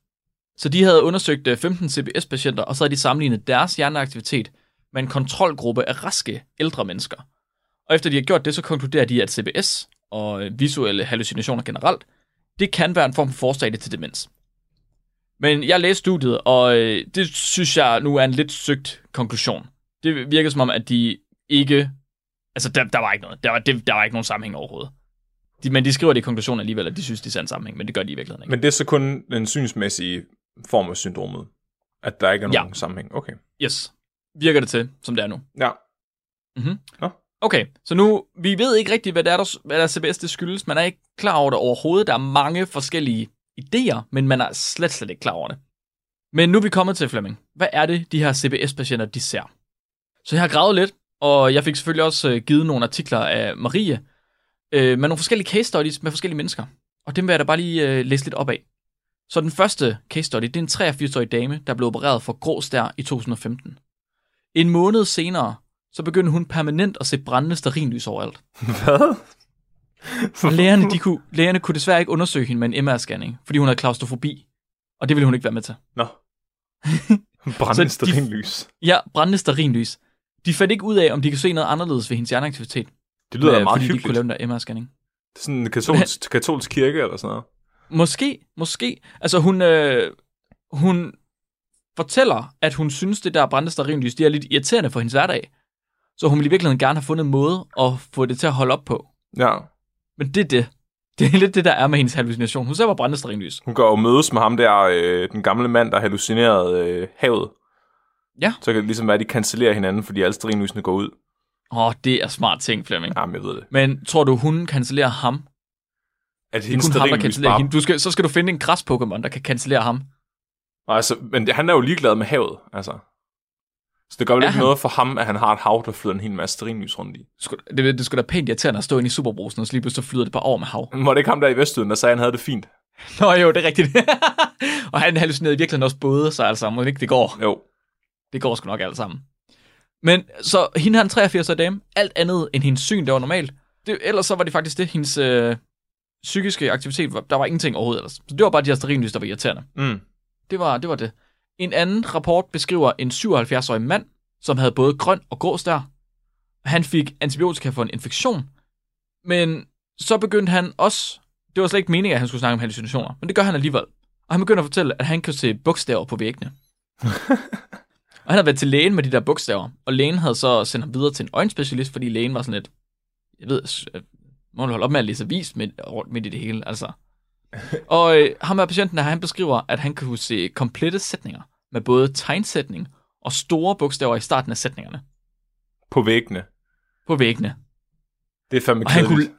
Så de havde undersøgt øh, 15 CBS-patienter, og så havde de sammenlignet deres hjerneaktivitet med en kontrolgruppe af raske ældre mennesker. Og efter de har gjort det, så konkluderer de, at CBS og øh, visuelle hallucinationer generelt, det kan være en form for forstadie til demens. Men jeg læste studiet, og øh, det synes jeg nu er en lidt søgt konklusion. Det virker som om, at de ikke... Altså, der, der var ikke noget. Der var, det, der var ikke nogen sammenhæng overhovedet. De, men de skriver det i konklusionen alligevel, at de synes, det er en sammenhæng, men det gør de i virkeligheden ikke. Men det er så kun den synsmæssige form af syndromet. At der ikke er Ja. nogen sammenhæng. Okay. Yes. Virker det til, som det er nu. Ja. Okay, så nu, vi ved ikke rigtigt, hvad der er, der, hvad der er CBS det skyldes. Man er ikke klar over det overhovedet. Der er mange forskellige idéer, men man er slet, slet ikke klar over det. Men nu er vi kommet til Flemming. Hvad er det, de her CBS-patienter, de ser? Så jeg har gravet lidt, og jeg fik selvfølgelig også øh, givet nogle artikler af Marie, øh, med nogle forskellige case studies med forskellige mennesker. Og dem vil jeg da bare lige øh, læse lidt op af. Så den første case study, det er en 83-årig dame, der blev opereret for grå stær i 2015. En måned senere, så begyndte hun permanent at se brændende sterinlys overalt. Hvad? Og lægerne, de kunne, lægerne kunne desværre ikke undersøge hende med en MR-scanning, fordi hun havde klaustrofobi. Og det ville hun ikke være med til. Nå. Brændende stearinlys. Ja, brændende stearinlys. De fandt ikke ud af, om de kan se noget anderledes ved hendes hjerneaktivitet. Det lyder øh, meget fordi de ikke kunne hyggeligt. lave den der MR-scanning. Det er sådan en katolsk, katolsk kirke eller sådan noget. Måske, måske. Altså hun, øh, hun fortæller, at hun synes, det der brændende stearinlys, det er lidt irriterende for hendes hverdag. Så hun ville i virkeligheden gerne have fundet en måde at få det til at holde op på. Ja. Men det er det. Det er lidt det, der er med hendes hallucination. Hun ser bare brændende stearinlys. Hun går og mødes med ham der, øh, den gamle mand, der hallucinerede øh, havet. Ja. Så kan det ligesom være, at de cancellerer hinanden, fordi alle stearinlysene går ud. Åh, oh, det er smart ting, Flemming. Jamen, jeg ved det. Men tror du, hun cancellerer ham? At Det er hendes kun ham, der bare... hende. Du skal, så skal du finde en græs-Pokémon, der kan cancellere ham. Altså, men det- han er jo ligeglad med havet, altså. Så det gør vel Er ikke han? noget for ham, at han har et hav, der flyder en hel masse stearinlys rundt i. Sku- Det, det skulle da pænt irriterende at stå inde i superbrusen, og så lige pludselig så flyder det bare over med hav. Var det ikke ham der i Vestøden, der sagde, at han havde det fint? Nå jo, det er rigtigt. og han hallucinerede i virkeligheden også både, så altså, må ikke det går. Jo. Det går sgu nok alt sammen. Men så hende her, en 83 årig dame, alt andet end hendes syn, det var normalt. Det, ellers så var det faktisk det, hendes øh, psykiske aktivitet, der var ingenting overhovedet ellers. Så det var bare de her stearinlys, der var irriterende. Mm. Det var, det var det. En anden rapport beskriver en 77-årig mand, som havde både grøn og grå stær. Han fik antibiotika for en infektion, men så begyndte han også, det var slet ikke meningen, at han skulle snakke om hallucinationer, men det gør han alligevel. Og han begynder at fortælle, at han kan se bogstaver på væggene. og han havde været til lægen med de der bogstaver, og lægen havde så sendt ham videre til en øjenspecialist, fordi lægen var sådan lidt, jeg ved, øh, må du holde op med at læse avis midt, midt i det hele, altså. Og øh, ham her patienten her, han beskriver, at han kunne se komplette sætninger med både tegnsætning og store bogstaver i starten af sætningerne På væggene. på væggene. Det er fandme Og han kedeligt. kunne,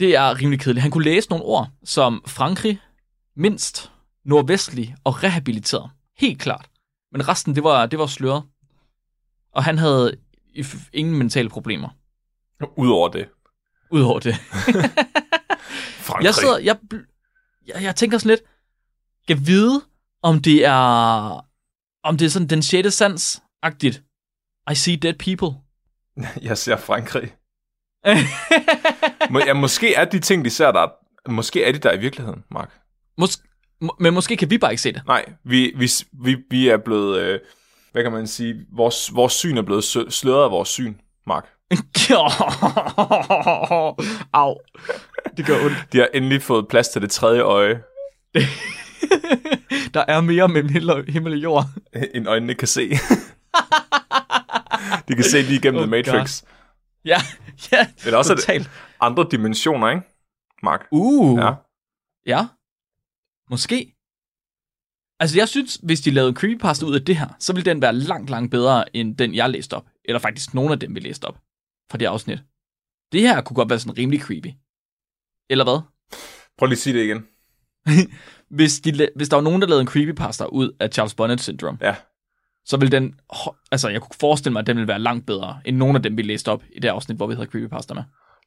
det er rimelig kedeligt. Han kunne læse nogle ord som Frankrig, mindst, nordvestlig og rehabiliteret. Helt klart. Men resten, det var, det var sløret. Og han havde ingen mentale problemer. Udover det. Udover det. Jeg sidder, jeg, jeg, jeg tænker sådan lidt, kan vide, om det er, om det er sådan den sjette sans-agtigt. I see dead people. Jeg ser Frankrig. Må, ja, måske er de ting, de ser der, måske er de der i virkeligheden, Mark. Mås- må- men måske kan vi bare ikke se det. Nej, vi, vi, vi, vi er blevet, øh, hvad kan man sige, vores, vores syn er blevet sløret af vores syn, Mark. Au. Det gør ondt. De har endelig fået plads til det tredje øje, Der er mere mellem himmel og, jord. end øjnene kan se. de kan se lige igennem Oh The Matrix. Ja, ja, Eller også totalt. andre dimensioner, ikke, Mark? Uh. Ja. Ja. Måske. Altså, jeg synes, hvis de lavede en creepypasta ud af det her, så ville den være langt, langt bedre, end den, jeg læste op. Eller faktisk nogle af dem, vi læste op fra det afsnit. Det her kunne godt være sådan rimelig creepy. Eller hvad? Prøv lige at sige det igen. Hvis, de, hvis der var nogen, der lavede en creepypasta ud af Charles Bonnet Syndrome, Ja. så ville den... Altså, jeg kunne forestille mig, at den ville være langt bedre, end nogle af dem, vi læste op i det afsnit, hvor vi havde creepypasta med.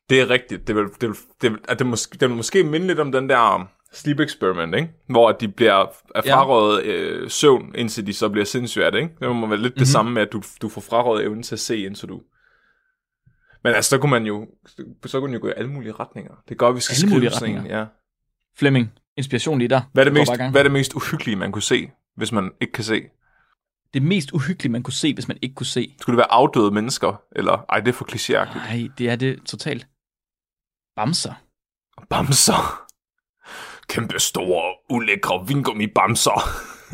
Det er rigtigt. Det vil, det vil, det vil, det måske, det vil måske minde lidt om den der sleep experiment, ikke? Hvor de bliver er Ja. frarådet øh, søvn, indtil de så bliver sindssyge af det, ikke? Det må være lidt mm-hmm. det samme med, at du, du får frarådet evnen til at se, indtil du... Men altså, så kunne man jo, så kunne man jo gå i alle mulige retninger. Det gør, at vi skal Alle skrive sådan retninger? ja. Flemming, inspiration lige der. Hvad er, det mest, hvad er det mest uhyggelige, man kunne se, hvis man ikke kan se? Det mest uhyggelige, man kunne se, hvis man ikke kunne se. Skulle det være afdøde mennesker? Eller, ej, det er for klichéagtigt. Nej, det er det totalt. Bamser. Bamser. Kæmpe store, ulækre vingummi bamser.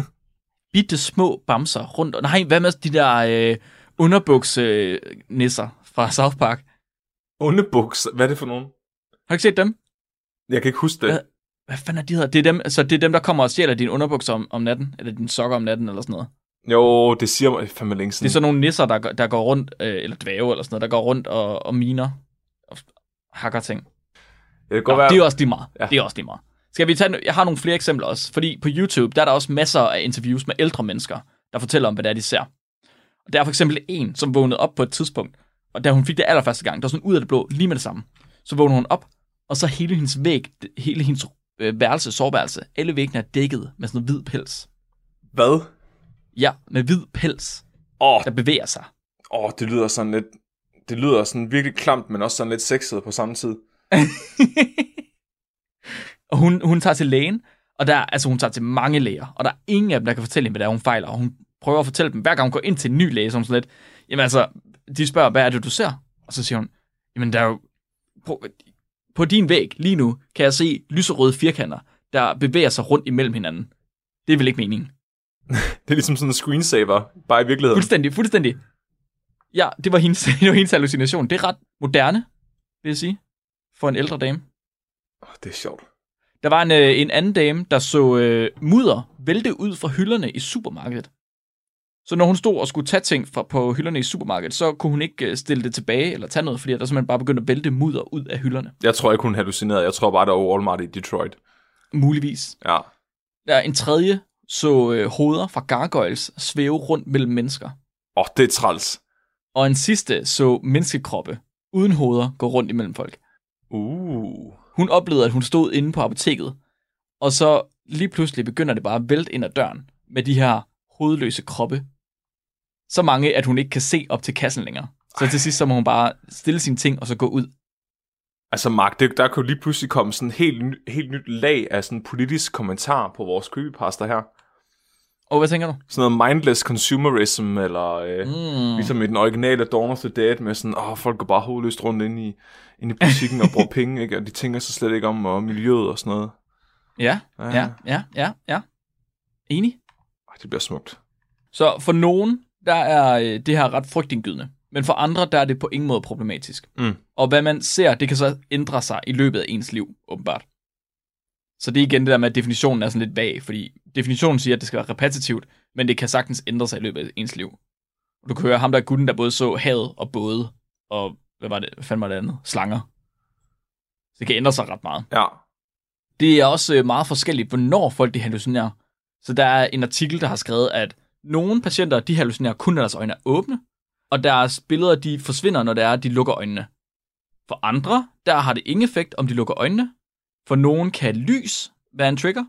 Bitte små bamser rundt. Og nej, hvad med de der øh, underbuks-nisser fra South Park? Underbuks. Hvad er det for nogen? Har du ikke set dem? Jeg kan ikke huske det. Hvad? Hvad fanden er de hedder? Det er dem, altså, det er dem, der kommer og stjæler dine underbukser om, om natten, eller dine sokker om natten, eller sådan noget. Jo, det siger mig fandme længe Det siden. er sådan nogle nisser, der, går- der går rundt, øh, eller dvæve eller sådan noget, der går rundt og, og miner og hakker ting. det kan godt Nå, være, det er også lige meget. Ja. Ja. Det er også lige meget. Skal vi tage, jeg har nogle flere eksempler også, fordi på YouTube, der er der også masser af interviews med ældre mennesker, der fortæller om, hvad det er, de ser. Og der er for eksempel en, som vågnede op på et tidspunkt, og da hun fik det allerførste gang, der var sådan ud af det blå, lige med det samme, så vågnede hun op, og så hele hendes væg, hele hendes øh, værelse, soveværelse, alle væggene er dækket med sådan noget hvid pels. hvad? Ja, med hvid pels, Åh, der bevæger sig. åh, det lyder sådan lidt... Det lyder sådan virkelig klamt, men også sådan lidt sexet på samme tid. Og hun, hun tager til lægen, og der, altså hun tager til mange læger, og der er ingen af dem, der kan fortælle hende, hvad det er, hun fejler. Og hun prøver at fortælle dem, hver gang hun går ind til en ny læge, som sådan lidt, jamen altså, de spørger, hvad er det, du ser? Og så siger hun, jamen der er jo, på, på din væg lige nu, kan jeg se lyserøde firkanter, der bevæger sig rundt imellem hinanden. Det er vel ikke meningen? Det er ligesom sådan en screensaver, bare i virkeligheden. Fuldstændig, fuldstændig. Ja, det var hendes, det var hendes hallucination. Det er ret moderne, vil jeg sige, for en ældre dame. Oh, det er sjovt. Der var en, øh, en anden dame, der så øh, mudder vælte ud fra hylderne i supermarkedet. Så når hun stod og skulle tage ting fra, på hylderne i supermarkedet, så kunne hun ikke øh, stille det tilbage eller tage noget, fordi der simpelthen bare begyndte at vælte mudder ud af hylderne. Jeg tror ikke, hun hallucinerede. Jeg tror bare, der var Walmart i Detroit. Muligvis. Ja. Der er en tredje så øh, hoveder fra gargoyles svæve rundt mellem mennesker. Åh, oh, det er træls. Og en sidste så menneskekroppe uden hoveder gå rundt imellem folk. Uh. Hun oplevede, at hun stod inde på apoteket, og så lige pludselig begynder det bare at vælte ind ad døren med de her hovedløse kroppe. Så mange, at hun ikke kan se op til kassen længere. Så til sidst så må hun bare stille sine ting og så gå ud. Altså Mark, det, der kunne lige pludselig komme sådan helt, helt nyt lag af sådan politisk kommentar på vores creepypasta her. Og hvad tænker du? Sådan noget mindless consumerism, eller øh, Mm. ligesom i den originale Dawn of the Dead, med sådan, åh, folk går bare hovedløst rundt ind i, ind i butikken og bruger penge, ikke? og de tænker så slet ikke om og miljøet og sådan noget. Ja, ja, ja, ja, ja. Enig. Ej, det bliver smukt. Så for nogen, der er øh, det her ret frygtindgydende. Men for andre, der er det på ingen måde problematisk. Mm. Og hvad man ser, det kan så ændre sig i løbet af ens liv, åbenbart. Så det er igen det der med, at definitionen er sådan lidt vag, fordi definitionen siger, at det skal være repetitivt, men det kan sagtens ændre sig i løbet af ens liv. Du kan høre ham, der er gutten, der både så havet og både, og hvad var det, hvad fanden var det andet? Slanger. Så det kan ændre sig ret meget. Ja. Det er også øh, meget forskelligt, hvornår folk de hallucinerer. Så der er en artikel, der har skrevet, at nogle patienter, de hallucinerer kun, når deres øjne er åbne, og deres billeder, de forsvinder, når det er, de lukker øjnene. For andre, der har det ingen effekt, om de lukker øjnene. For nogen kan lys være en trigger.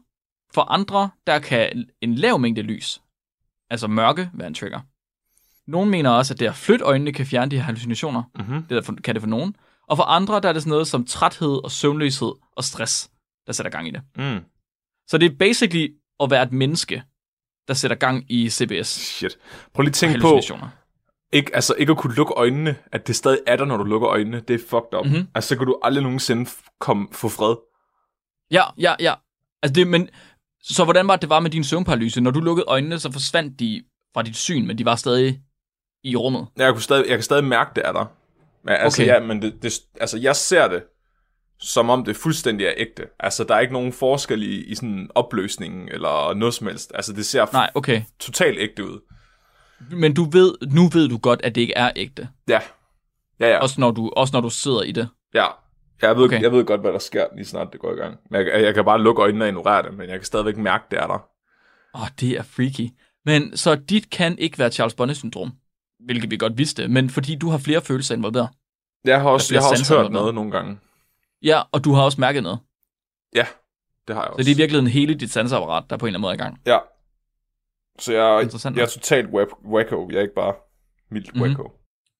For andre, der kan en lav mængde lys, altså mørke, være en trigger. Nogle mener også, at det at flytte øjnene kan fjerne de her hallucinationer. Mm-hmm. Det er for, kan det for nogen. Og for andre, der er det sådan noget som træthed og søvnløshed og stress, der sætter gang i det. Mm. Så det er basically at være et menneske, der sætter gang i CBS Shit. Prøv lige at tænke på, ikke, altså, ikke at kunne lukke øjnene, at det stadig er der, når du lukker øjnene. Det er fucked up. Mhm. Mm-hmm. Altså, så kan du aldrig nogensinde komme, få fred. Ja, ja, ja. Altså det, men, så hvordan var det, det var med din søvnparalyse? Når du lukkede øjnene, så forsvandt de fra dit syn, men de var stadig i rummet. Jeg, kunne stadig, jeg kan stadig mærke, det er der. Men, altså, Okay. ja, men det, det, altså, jeg ser det, som om det fuldstændig er ægte. Altså, der er ikke nogen forskel i, i sådan opløsningen, eller noget som helst. Altså, det ser Nej, okay. totalt ægte ud. Men du ved, nu ved du godt, at det ikke er ægte. Ja. Ja, ja. Også når du, også når du sidder i det. ja. Jeg ved, Okay. jeg ved godt, hvad der sker, lige snart det går i gang. Men jeg, jeg kan bare lukke øjnene og ignorere det, men jeg kan stadigvæk mærke, det er der. Åh, oh, det er freaky. Men så dit kan ikke være Charles Bonnet-syndrom, hvilket vi godt vidste, men fordi du har flere følelser involveret. Jeg har også, jeg har også hørt noget nogle gange. Ja, og du har også mærket noget. Ja, det har jeg Så også. det er virkelig hele dit sanseapparat, der på en eller anden måde er i gang. Ja. Så jeg, Interessant jeg er totalt wacko. Jeg er ikke bare mildt Mhm. wacko.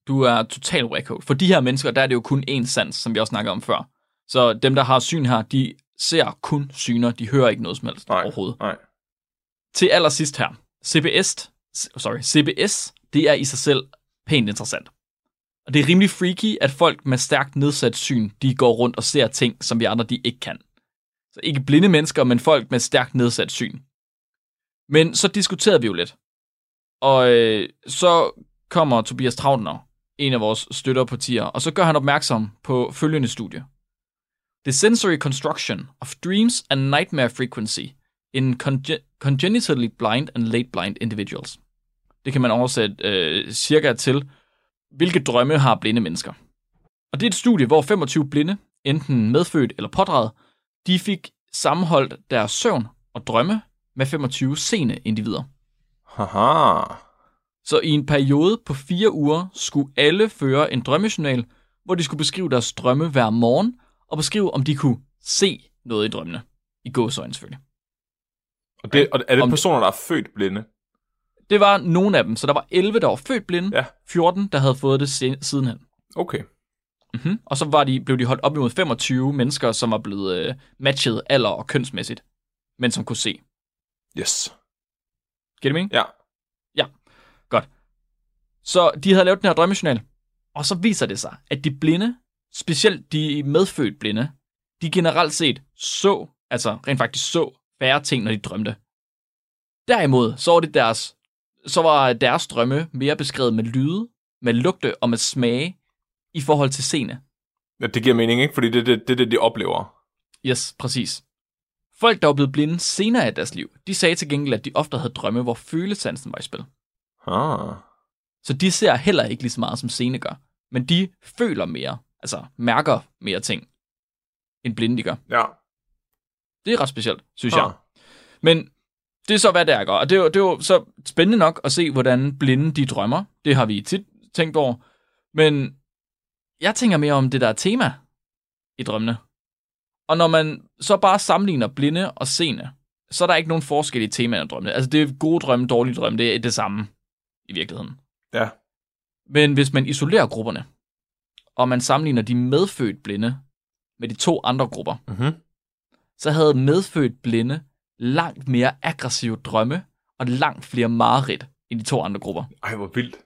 Du er total wacko. For de her mennesker, der er det jo kun én sans, som vi også snakkede om før. Så dem, der har syn her, de ser kun syner. De hører ikke noget som helst Nej. overhovedet. Nej. Til allersidst her. CBS, sorry, CBS, det er i sig selv pænt interessant. Og det er rimelig freaky, at folk med stærkt nedsat syn, de går rundt og ser ting, som vi andre de ikke kan. Så ikke blinde mennesker, men folk med stærkt nedsat syn. Men så diskuterede vi jo lidt. Og øh, så kommer Tobias Trautner, en af vores støtterpartier, og så gør han opmærksom på følgende studie. The sensory construction of dreams and nightmare frequency in conge- congenitally blind and late blind individuals. Det kan man oversætte øh, cirka til, hvilke drømme har blinde mennesker. Og det er et studie, hvor 25 blinde, enten medfødt eller pådraget, de fik sammenholdt deres søvn og drømme med 25 sene individer. Haha. Så i en periode på fire uger skulle alle føre en drømmejournal, hvor de skulle beskrive deres drømme hver morgen, og beskrive, om de kunne se noget i drømmene. I gåsøjne selvfølgelig. Og, det, og er det Om- personer, der er født blinde? Det var nogle af dem, så der var 11, der var født blinde, Ja. 14, der havde fået det sidenhen. Okay. Mm-hmm. Og så var de, blev de holdt op imod 25 mennesker, som var blevet øh, matchet alder og kønsmæssigt, men som kunne se. Yes. Giver det mening? Ja. Ja. Så de havde lavet den her drømmejournal, og så viser det sig, at de blinde, specielt de medfødt blinde, de generelt set så, altså rent faktisk så, færre ting, når de drømte. Derimod, så var, det deres, så var deres drømme mere beskrevet med lyde, med lugte og med smage i forhold til scene. Ja, det giver mening, ikke? Fordi det er det, det, det, de oplever. Yes, præcis. Folk, der var blevet blinde senere i deres liv, de sagde til gengæld, at de ofte havde drømme, hvor følesansen var i spil. Ah. Så de ser heller ikke lige så meget, som scene gør. Men de føler mere, altså mærker mere ting, end blinde de gør. Ja. Det er ret specielt, synes Ah. jeg. Men det er så, hvad det er. Og det er, jo, det er jo så spændende nok at se, hvordan blinde de drømmer. Det har vi tit tænkt over. Men jeg tænker mere om det der tema i drømmene. Og når man så bare sammenligner blinde og seende, så er der ikke nogen forskel i temaerne af drømmene. Altså det er gode drømme, dårlige drømme, det er det samme i virkeligheden. Ja. Men hvis man isolerer grupperne, og man sammenligner de medfødt blinde med de to andre grupper, Mm-hmm. så havde medfødt blinde langt mere aggressive drømme og langt flere mareridt end de to andre grupper. Ej, hvor vildt.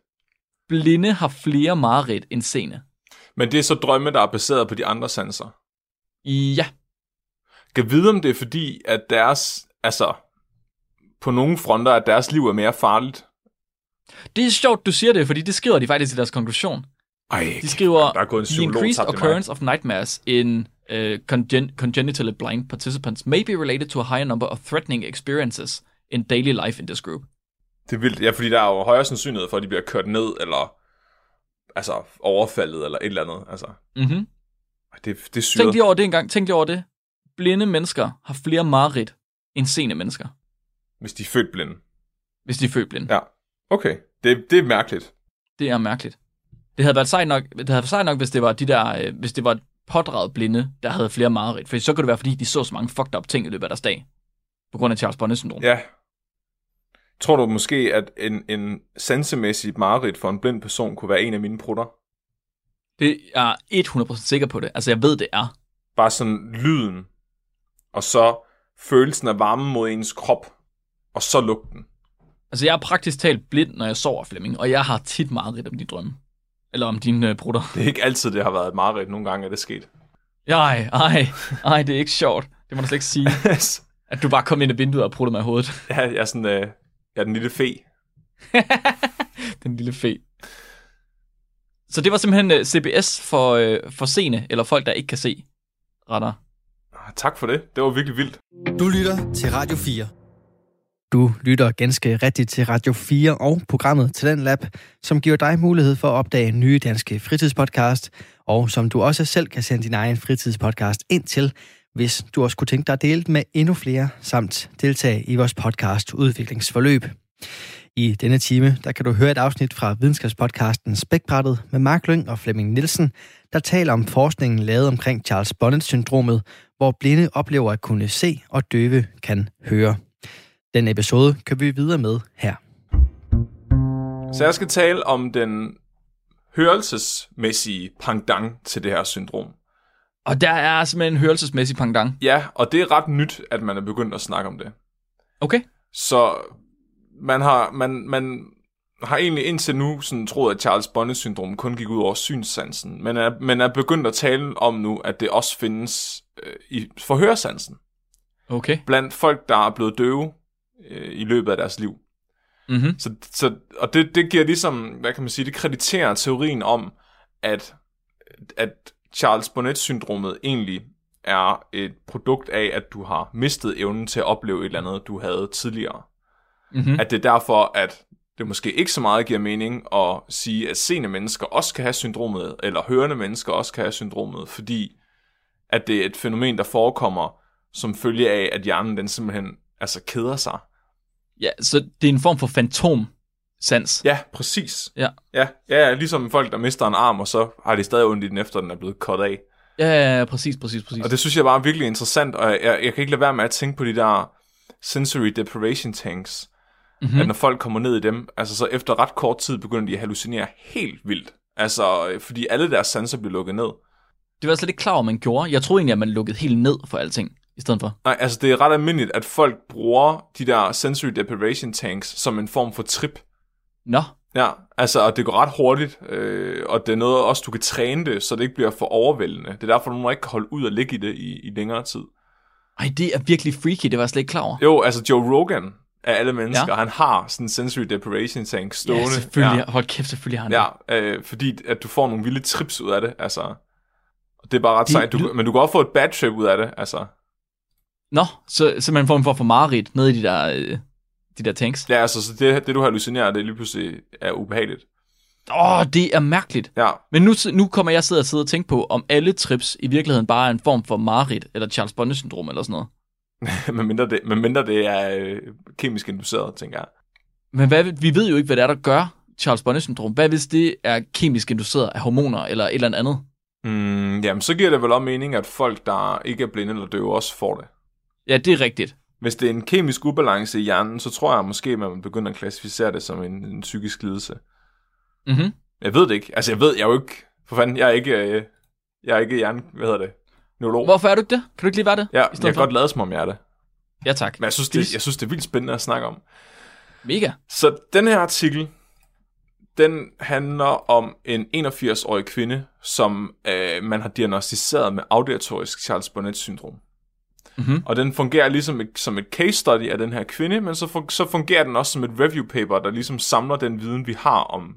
Blinde har flere mareridt end seende. Men det er så drømme, der er baseret på de andre sanser. Ja, Kan vide, om det er fordi, at deres, altså, på nogle fronter, at deres liv er mere farligt. det er sjovt, du siger det, fordi det skriver de faktisk i deres konklusion. Ej, De skriver, der er gået en the increased tabt i mig." occurrence of nightmares in uh, congen- congenitally blind participants may be related to a higher number of threatening experiences in daily life in this group. Det er vildt, ja, fordi der er jo højere sandsynlighed for, at de bliver kørt ned, eller altså overfaldet, eller et eller andet. Altså, Mm-hmm. Det, det er Tænk syret. lige over det engang. Tænk lige over det. Blinde mennesker har flere mareridt end seende mennesker, Hvis de er født blinde. hvis de er født blinde. Ja, okay. Det, det er mærkeligt. Det er mærkeligt. Det havde været sejt nok, det havde været sejt nok hvis det var de der, øh, hvis det var pådraget blinde, der havde flere mareridt. For så kunne det være, fordi de så så mange fucked up ting i løbet af deres dag. På grund af Charles Bonnet syndrom. Ja. Tror du måske, at en, en sansemæssig mareridt for en blind person kunne være en af mine prutter? Det er jeg 100% sikker på det. Altså, jeg ved, det er. Bare sådan lyden, og så følelsen af varmen mod ens krop, og så lugten. Altså, jeg er praktisk talt blind, når jeg sover, Flemming, og jeg har tit mareridt om de drømme. Eller om dine øh, brutter. Det er ikke altid, det har været et mareridt. Nogle gange er det sket. Ej, ej, ej, det er ikke sjovt. Det må du slet ikke sige. At du bare kom ind i vinduet og pruttede mig i hovedet. ja, jeg er sådan, øh, jeg er den lille fe. Den lille fe. Så det var simpelthen øh, CBS for, øh, for seende, eller folk, der ikke kan se. Retter. Ah, Tak for det. Det var virkelig vildt. Du lytter til Radio 4. Du lytter ganske rigtigt til Radio 4 og programmet til den lab, som giver dig mulighed for at opdage nye danske fritidspodcast, og som du også selv kan sende din egen fritidspodcast ind til, hvis du også kunne tænke dig at dele med endnu flere, samt deltage i vores podcast udviklingsforløb. I denne time, der kan du høre et afsnit fra videnskabspodcasten Spækbrættet med Mark Lyng og Flemming Nielsen, der taler om forskningen lavet omkring Charles Bonnet-syndromet, hvor blinde oplever at kunne se, og døve kan høre. Den episode kan vi videre med her. Så jeg skal tale om den hørelsesmæssige pendant til det her syndrom. Og der er simpelthen en hørelsesmæssig pangdang. Ja, og det er ret nyt, at man er begyndt at snakke om det. Okay. Så man har, man, man har egentlig indtil nu sådan troet, at Charles Bonnet syndrom kun gik ud over synssansen, men er, men er begyndt at tale om nu, at det også findes øh, i forhørsansen Okay. blandt folk, der er blevet døve øh, i løbet af deres liv. Mm-hmm. Så, så, og det, det giver ligesom, hvad kan man sige, det krediterer teorien om, at, at Charles Bonnet-syndromet egentlig er et produkt af, at du har mistet evnen til at opleve et eller andet, du havde tidligere. Mm-hmm. At det er derfor, at det måske ikke så meget giver mening at sige, at seende mennesker også kan have syndromet, eller hørende mennesker også kan have syndromet, fordi at det er et fænomen, der forekommer som følge af, at hjernen den simpelthen altså keder sig. Ja, så det er en form for fantomsans. Ja, præcis. Ja. Ja, ja, ligesom folk, der mister en arm, og så har de stadig ondt i den, efter den er blevet cut af. Ja, ja, ja, præcis, præcis, præcis. Og det synes jeg bare er virkelig interessant, og jeg, jeg kan ikke lade være med at tænke på de der sensory deprivation tanks, Mhm. mm-hmm. at når folk kommer ned i dem, altså så efter ret kort tid begynder de at hallucinere helt vildt. Altså, øh, fordi alle deres sanser bliver lukket ned. Det var jeg slet ikke klar over, man gjorde. Jeg troede egentlig, at man lukkede helt ned for alting, i stedet for. Nej, altså det er ret almindeligt, at folk bruger de der sensory deprivation tanks som en form for trip. Nå, Ja, altså, og det går ret hurtigt, øh, og det er noget også, du kan træne det, så det ikke bliver for overvældende. Det er derfor, du må ikke kan holde ud og ligge i det i, i længere tid. Ej, det er virkelig freaky, det var jeg slet ikke klar over. Jo, altså Joe Rogan af alle mennesker, Ja. han har sådan en sensory deprivation tank stående. Ja, selvfølgelig. Ja. Hold kæft, selvfølgelig har han det. ja øh, fordi at du får nogle vilde trips ud af det, altså. Og det er bare ret De- sejt, du- men du kan også få et bad trip ud af det, altså. Nå, så, så man får en form for mareridt nede i de der, øh, de der tanks. Ja, altså, så det, det du hallucinerer, det lige pludselig er ubehageligt. Åh, oh, det er mærkeligt. Ja, Men nu, nu kommer jeg sidde og sidde og tænke på, om alle trips i virkeligheden bare er en form for mareridt, eller Charles Bonnet-syndrom eller sådan noget. medmindre det, medmindre det er øh, kemisk induceret, tænker jeg. Men hvad, vi ved jo ikke, hvad det er, der gør Charles Bonnet-syndrom. Hvad hvis det er kemisk induceret af hormoner eller et eller andet? Mm, jamen, så giver det vel også mening, at folk, der ikke er blinde eller døve, også får det. Ja, det er rigtigt. Hvis det er en kemisk ubalance i hjernen, så tror jeg måske, at man begynder at klassificere det som en, en psykisk lidelse. Mm-hmm. Jeg ved det ikke. Altså, jeg ved, jeg er jo ikke... For fanden, jeg er ikke... Øh, jeg er ikke hjerne... Hvad hedder det? Neurolog. Hvorfor er du ikke det? Kan du ikke lige være det? Ja, jeg kan for? godt lade som om jeg er det. Ja, tak. Men jeg synes, det, jeg synes, det er vildt spændende at snakke om. Mega. Så den her artikel, den handler om en 81-årig kvinde, som øh, man har diagnostiseret med auditorisk Charles Bonnet-syndrom. Mhm. Og den fungerer ligesom et, som et case study af den her kvinde, men så, fun- så fungerer den også som et review paper, der ligesom samler den viden, vi har om,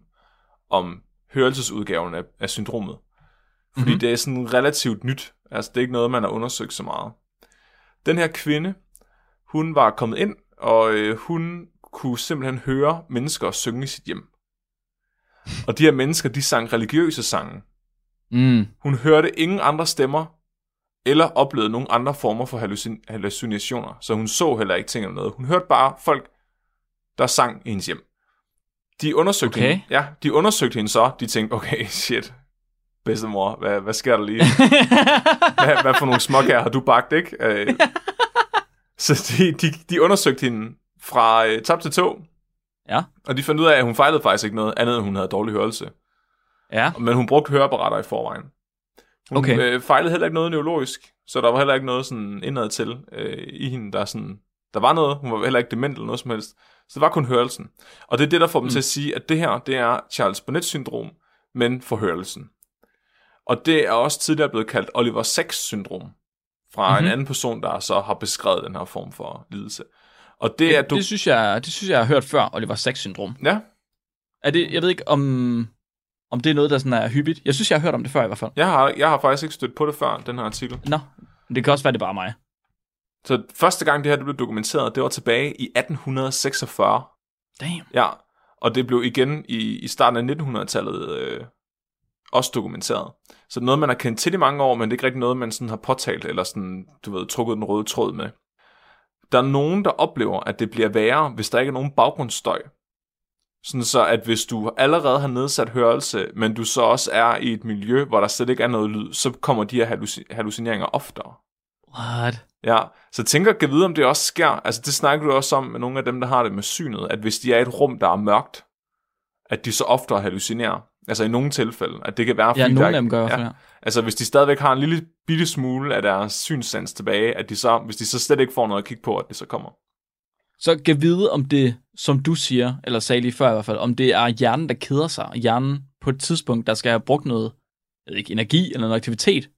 om hørelsesudgaven af, af syndromet. Fordi Mhm. mm-hmm. det er sådan relativt nyt. Altså, det er ikke noget, man har undersøgt så meget. Den her kvinde, hun var kommet ind, og øh, hun kunne simpelthen høre mennesker synge i sit hjem. Og de her mennesker, de sang religiøse sange. Mm. Hun hørte ingen andre stemmer, eller oplevede nogen andre former for hallucin- hallucinationer, så hun så heller ikke ting eller noget. Hun hørte bare folk, der sang i hendes hjem. De undersøgte, Okay. hende, ja, de undersøgte hende så, de tænkte, okay, shit, bedstemor, hvad, hvad sker der lige? hvad, hvad for nogle småkager har du bagt, ikke? Øh, så de, de, de undersøgte hende fra øh, top til tå, Ja. og de fandt ud af, at hun fejlede faktisk ikke noget andet, end hun havde dårlig hørelse. Ja. Men hun brugte høreapparater i forvejen. Hun Okay. øh, fejlede heller ikke noget neurologisk, så der var heller ikke noget sådan indad til øh, i hende, der sådan... Der var noget, hun var heller ikke dement eller noget som helst. Så det var kun hørelsen. Og det er det, der får dem Mm. til at sige, at det her, det er Charles Bonnet-syndrom, men for hørelsen. Og det er også tidligere blevet kaldt Oliver Sacks-syndrom, fra mm-hmm. Mhm. en anden person, der så har beskrevet den her form for lidelse. Og det er... Det, Du... det, synes jeg, det synes jeg, jeg har hørt før, Oliver Sacks-syndrom. Ja, Er det, jeg ved ikke, om, om det er noget, der sådan er hyppigt. Jeg synes, jeg har hørt om det før i hvert fald. jeg har, jeg har faktisk ikke stødt på det før, den her artikel. Nå, det kan også være, det er bare mig. Så første gang det her det blev dokumenteret, det var tilbage i 1846. Damn. Ja, og det blev igen i, i starten af 1900-tallet øh, også dokumenteret. Så noget, man har kendt til i mange år, men det er ikke rigtig noget, man sådan har påtalt, eller sådan, du ved, trukket den røde tråd med. Der er nogen, der oplever, at det bliver værre, hvis der ikke er nogen baggrundsstøj. Sådan så, at hvis du allerede har nedsat hørelse, men du så også er i et miljø, hvor der slet ikke er noget lyd, så kommer de her halluci- hallucineringer oftere. What? Ja, så tænker jeg vide, om det også sker. Altså det snakker du også om med nogle af dem, der har det med synet, at hvis de er i et rum, der er mørkt, at de så oftere hallucinerer. Altså i nogle tilfælde, at det kan være, Ja, fordi nogle der af dem gør ja. ja. Altså hvis de stadigvæk har en lille bitte smule af deres synssans tilbage, at de så, hvis de så slet ikke får noget at kigge på, at det så kommer. Så kan vide, om det, som du siger, eller sagde lige før i hvert fald, om det er hjernen, der keder sig. Hjernen på et tidspunkt, der skal have brugt noget, jeg ved ikke, energi eller noget aktivitet,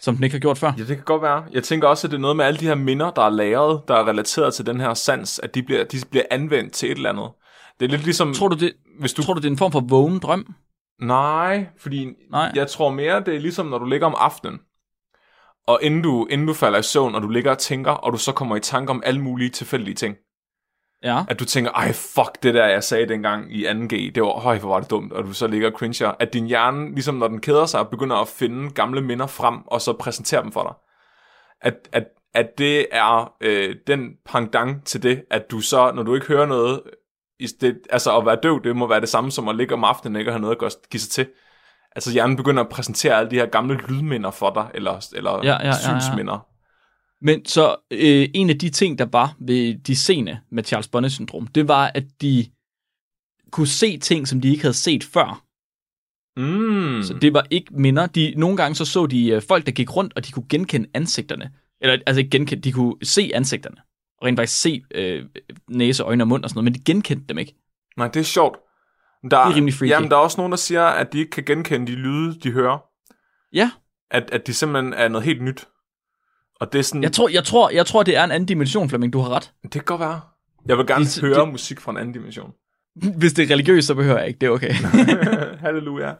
som den ikke har gjort før. Ja, det kan godt være. Jeg tænker også, at det er noget med alle de her minder, der er lagret, der er relateret til den her sans, at de bliver, de bliver anvendt til et eller andet. Det er lidt ligesom, Tror du, det, hvis du... tror du, det er en form for vågen drøm? Nej, fordi Nej. jeg tror mere, det er ligesom, når du ligger om aftenen, og inden du, inden du falder i søvn, og du ligger og tænker, og du så kommer i tanke om alle mulige tilfældige ting. Ja. At du tænker, ej fuck, det der jeg sagde dengang i 2G, det var, høj, hvor var det dumt, og du så ligger og cringer. At din hjerne, ligesom når den keder sig, begynder at finde gamle minder frem, og så præsentere dem for dig. At, at, at det er øh, den pendant til det, at du så, når du ikke hører noget, i det, altså at være døv, det må være det samme som at ligge om aftenen og ikke have noget at give sig til. Altså hjernen begynder at præsentere alle de her gamle lydminder for dig, eller, eller Ja, ja, ja, ja. Men så øh, en af de ting, der var ved de scene med Charles Bonnet-syndrom, det var, at de kunne se ting, som de ikke havde set før. Mm. Så det var ikke minder. De, nogle gange så så de øh, folk, der gik rundt, og de kunne genkende ansigterne. Eller altså ikke genkende, de kunne se ansigterne. Og rent faktisk se øh, næse, øjne og mund og sådan noget, men de genkendte dem ikke. Nej, det er sjovt. Der, Det er rimelig freaky. Jamen, der er også nogen, der siger, at de ikke kan genkende de lyde, de hører. Ja, At, at de simpelthen er noget helt nyt. Og det er sådan... jeg tror, jeg tror, jeg tror, det er en anden dimension, Flemming. Du har ret. Det kan godt være. Jeg vil gerne Det- høre det- musik fra en anden dimension. Hvis det er religiøst, så behøver jeg ikke. Det er okay. Halleluja.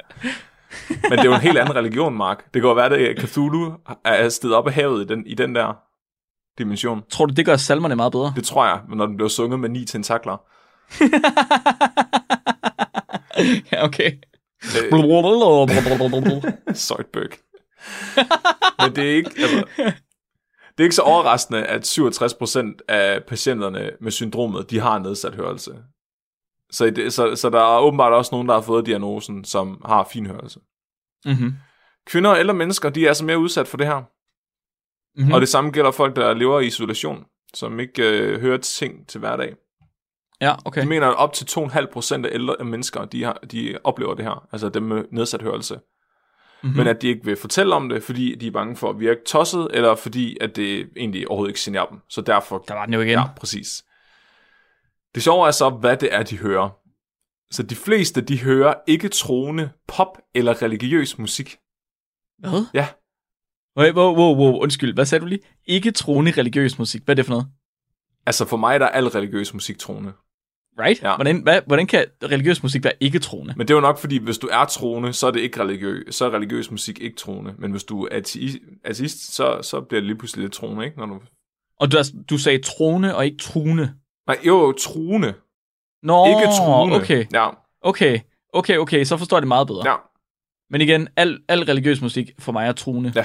Men det er jo en helt anden religion, Mark. Det kan jo være, at Cthulhu er stedet op af havet i den, i den der dimension. tror du, det gør salmerne meget bedre? Det tror jeg, når den bliver sunget med ni tentakler. ja, okay. Øh, Søjtbøg. Men det er ikke... Altså, det er ikke så overraskende, at 67% af patienterne med syndromet, de har nedsat hørelse. Så, det, så, så der er åbenbart også nogen, der har fået diagnosen, som har fin hørelse. mm-hmm. Kvinder og ældre mennesker, de er altså mere udsat for det her. Mm-hmm. Mm. Og det samme gælder folk, der lever i isolation, som ikke øh, hører ting til hverdag. Ja, okay. De mener, at op til 2,5% af ældre mennesker, de, har, de oplever det her. Altså dem med nedsat hørelse. Mm-hmm. Mm. Men at de ikke vil fortælle om det, fordi de er bange for at virke tosset, eller fordi at det egentlig overhovedet ikke generer dem. Så derfor... Der var den jo igen. Ja, præcis. Det sjove er så, hvad det er, de hører. Så de fleste, de hører ikke troende pop eller religiøs musik. Hvad? Ja. Wow, wow, wow, wow, undskyld. Hvad sagde du lige? Ikke troende religiøs musik. Hvad er det for noget? Altså for mig der er al religiøs musik troende. Right? Ja. Hvordan, hvad, hvordan kan religiøs musik være ikke troende? Men det er jo nok, fordi hvis du er troende, så er det ikke religiøs, så er religiøs musik ikke troende. Men hvis du er ateist, så, så bliver det lige pludselig lidt troende, ikke? Når du... Og du, du sagde troende og ikke truende. Nej, jo, troende. Nå, ikke troende. okay. Ja, Okay, okay, okay, så forstår jeg det meget bedre. ja, Men igen, al, al religiøs musik for mig er truende. ja,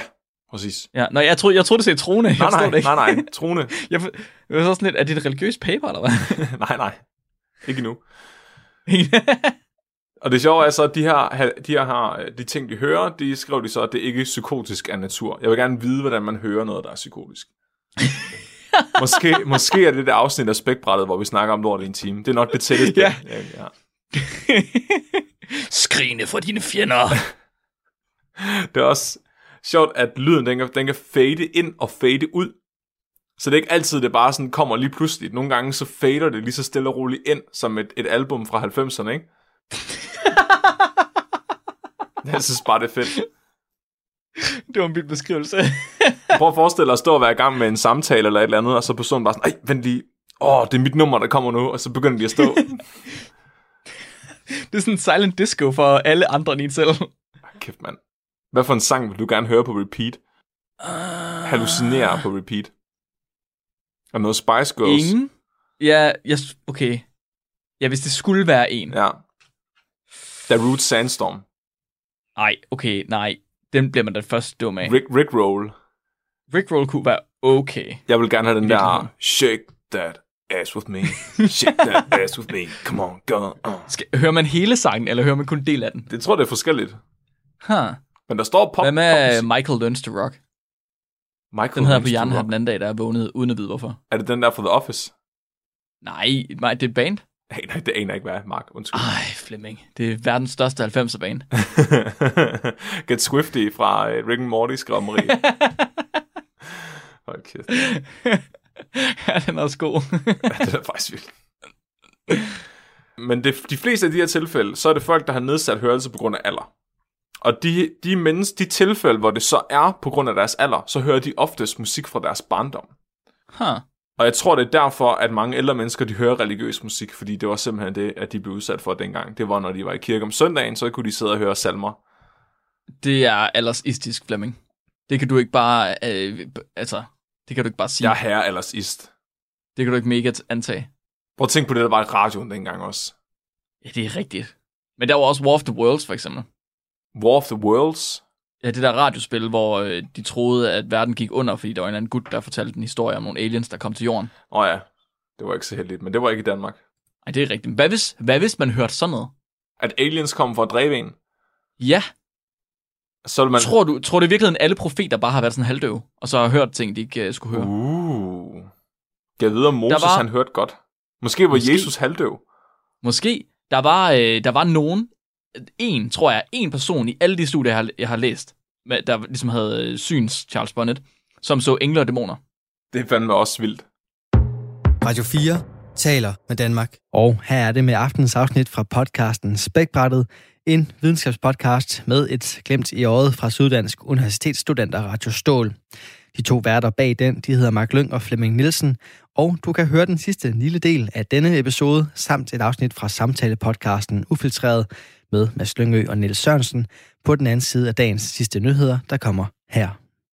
præcis. Ja, nej, jeg troede, jeg troede det sagde truende. Nej, nej, det ikke. nej, nej, troende. Jeg, jeg var så sådan lidt, er det et religiøst paper, eller hvad? nej, nej. Ikke endnu. Og det sjove er så, at de her, de her har, de ting, de hører, de skriver de så, at det ikke er psykotisk af natur. Jeg vil gerne vide, hvordan man hører noget, der er psykotisk. måske, måske er det det afsnit af spækbrættet, hvor vi snakker om lort i en time. Det er nok det tætteste. Ja. ja, ja. Skrigende for dine fjender. Det er også sjovt, at lyden den kan, den kan fade ind og fade ud. Så det er ikke altid, det bare sådan kommer lige pludselig. Nogle gange så fader det lige så stille og roligt ind, som et, et album fra 90'erne, ikke? Jeg synes bare, det er fedt. det var en vild beskrivelse. Prøv at forestille dig at stå og være i gang med en samtale eller et eller andet, og så er personen bare sådan, ej, vent lige, åh, det er mit nummer, der kommer nu, og så begynder de at stå. det er sådan en silent disco for alle andre end en selv. Kæft, mand. Hvad for en sang vil du gerne høre på repeat? Uh, Hallucinere på repeat. Er noget Spice Girls? Ingen? Ja, jeg, okay. Ja, hvis det skulle være en. Ja. Darude Sandstorm. Nej, okay, nej. Den bliver man da først dum af. Rick, Rick Roll. Rickroll kunne være okay. Jeg vil gerne have den der, shake that ass with me. Shake that ass with me. Come on, go on. Skal, hører man hele sangen, eller hører man kun en del af den? Det tror jeg, det er forskelligt. Huh. Men der står pop. Hvad med popmusik. Michael Learns to Rock? Michael Den havde jeg på hjernen her den anden dag, da jeg vågnede, uden at vide hvorfor. Er det den der fra The Office? Nej, nej, det er band. Nej, nej, det aner ikke, hvad er, Mark. Undskyld. Ej, Flemming. Det er verdens største 90'er band. Get Swifty fra uh, Rick and Morty, skrev Marie. Hold kæft. ja, den er også god. Ja, det er faktisk vildt. Men det, de fleste af de her tilfælde, så er det folk, der har nedsat hørelse på grund af alder. Og de, de, mennesker, de tilfælde, hvor det så er på grund af deres alder, så hører de oftest musik fra deres barndom. huh. Og jeg tror, det er derfor, at mange ældre mennesker, de hører religiøs musik, fordi det var simpelthen det, at de blev udsat for dengang. Det var, når de var i kirke om søndagen, så kunne de sidde og høre salmer. Det er allersistisk, Flemming. Det kan du ikke bare, øh, altså, det kan du ikke bare sige. Jeg er herre ellers ist. Det kan du ikke mega antage. Prøv at tænke på det, der var i radioen dengang også. Ja, det er rigtigt. Men der var også War of the Worlds, for eksempel. War of the Worlds. Ja, det der radiospil, hvor øh, de troede, at verden gik under, fordi der var en eller anden gut, der fortalte en historie om nogle aliens, der kom til jorden. Åh oh ja, det var ikke så heldigt, men det var ikke i Danmark. Ej, det er rigtigt. Hvad hvis, hvad hvis man hørte sådan noget? At aliens kom for at dræbe en, Ja, så man... tror du, tror du i virkeligheden, alle profeter bare har været sådan halvdøve, og så har hørt ting, de ikke uh, skulle høre? Uh. Jeg ved, om Moses var- han hørte godt. Måske var Måske. Jesus halvdøv. Måske. Der var, øh, der var nogen, en, tror jeg, en person i alle de studier, jeg har, jeg har læst, der ligesom havde øh, syns Charles Bonnet, som så engle og dæmoner. Det er fandme også vildt. Radio 4 taler med Danmark. Og her er det med aftens afsnit fra podcasten Spækbrættet, en videnskabspodcast med et glemt i øjet fra Syddansk Universitetsstudenter Radio Stål. De to værter bag den, de hedder Mark Lyng og Flemming Nielsen, og du kan høre den sidste lille del af denne episode, samt et afsnit fra samtale-podcasten Ufiltreret med Mads Lyngø og Niels Sørensen på den anden side af dagens sidste nyheder, der kommer her.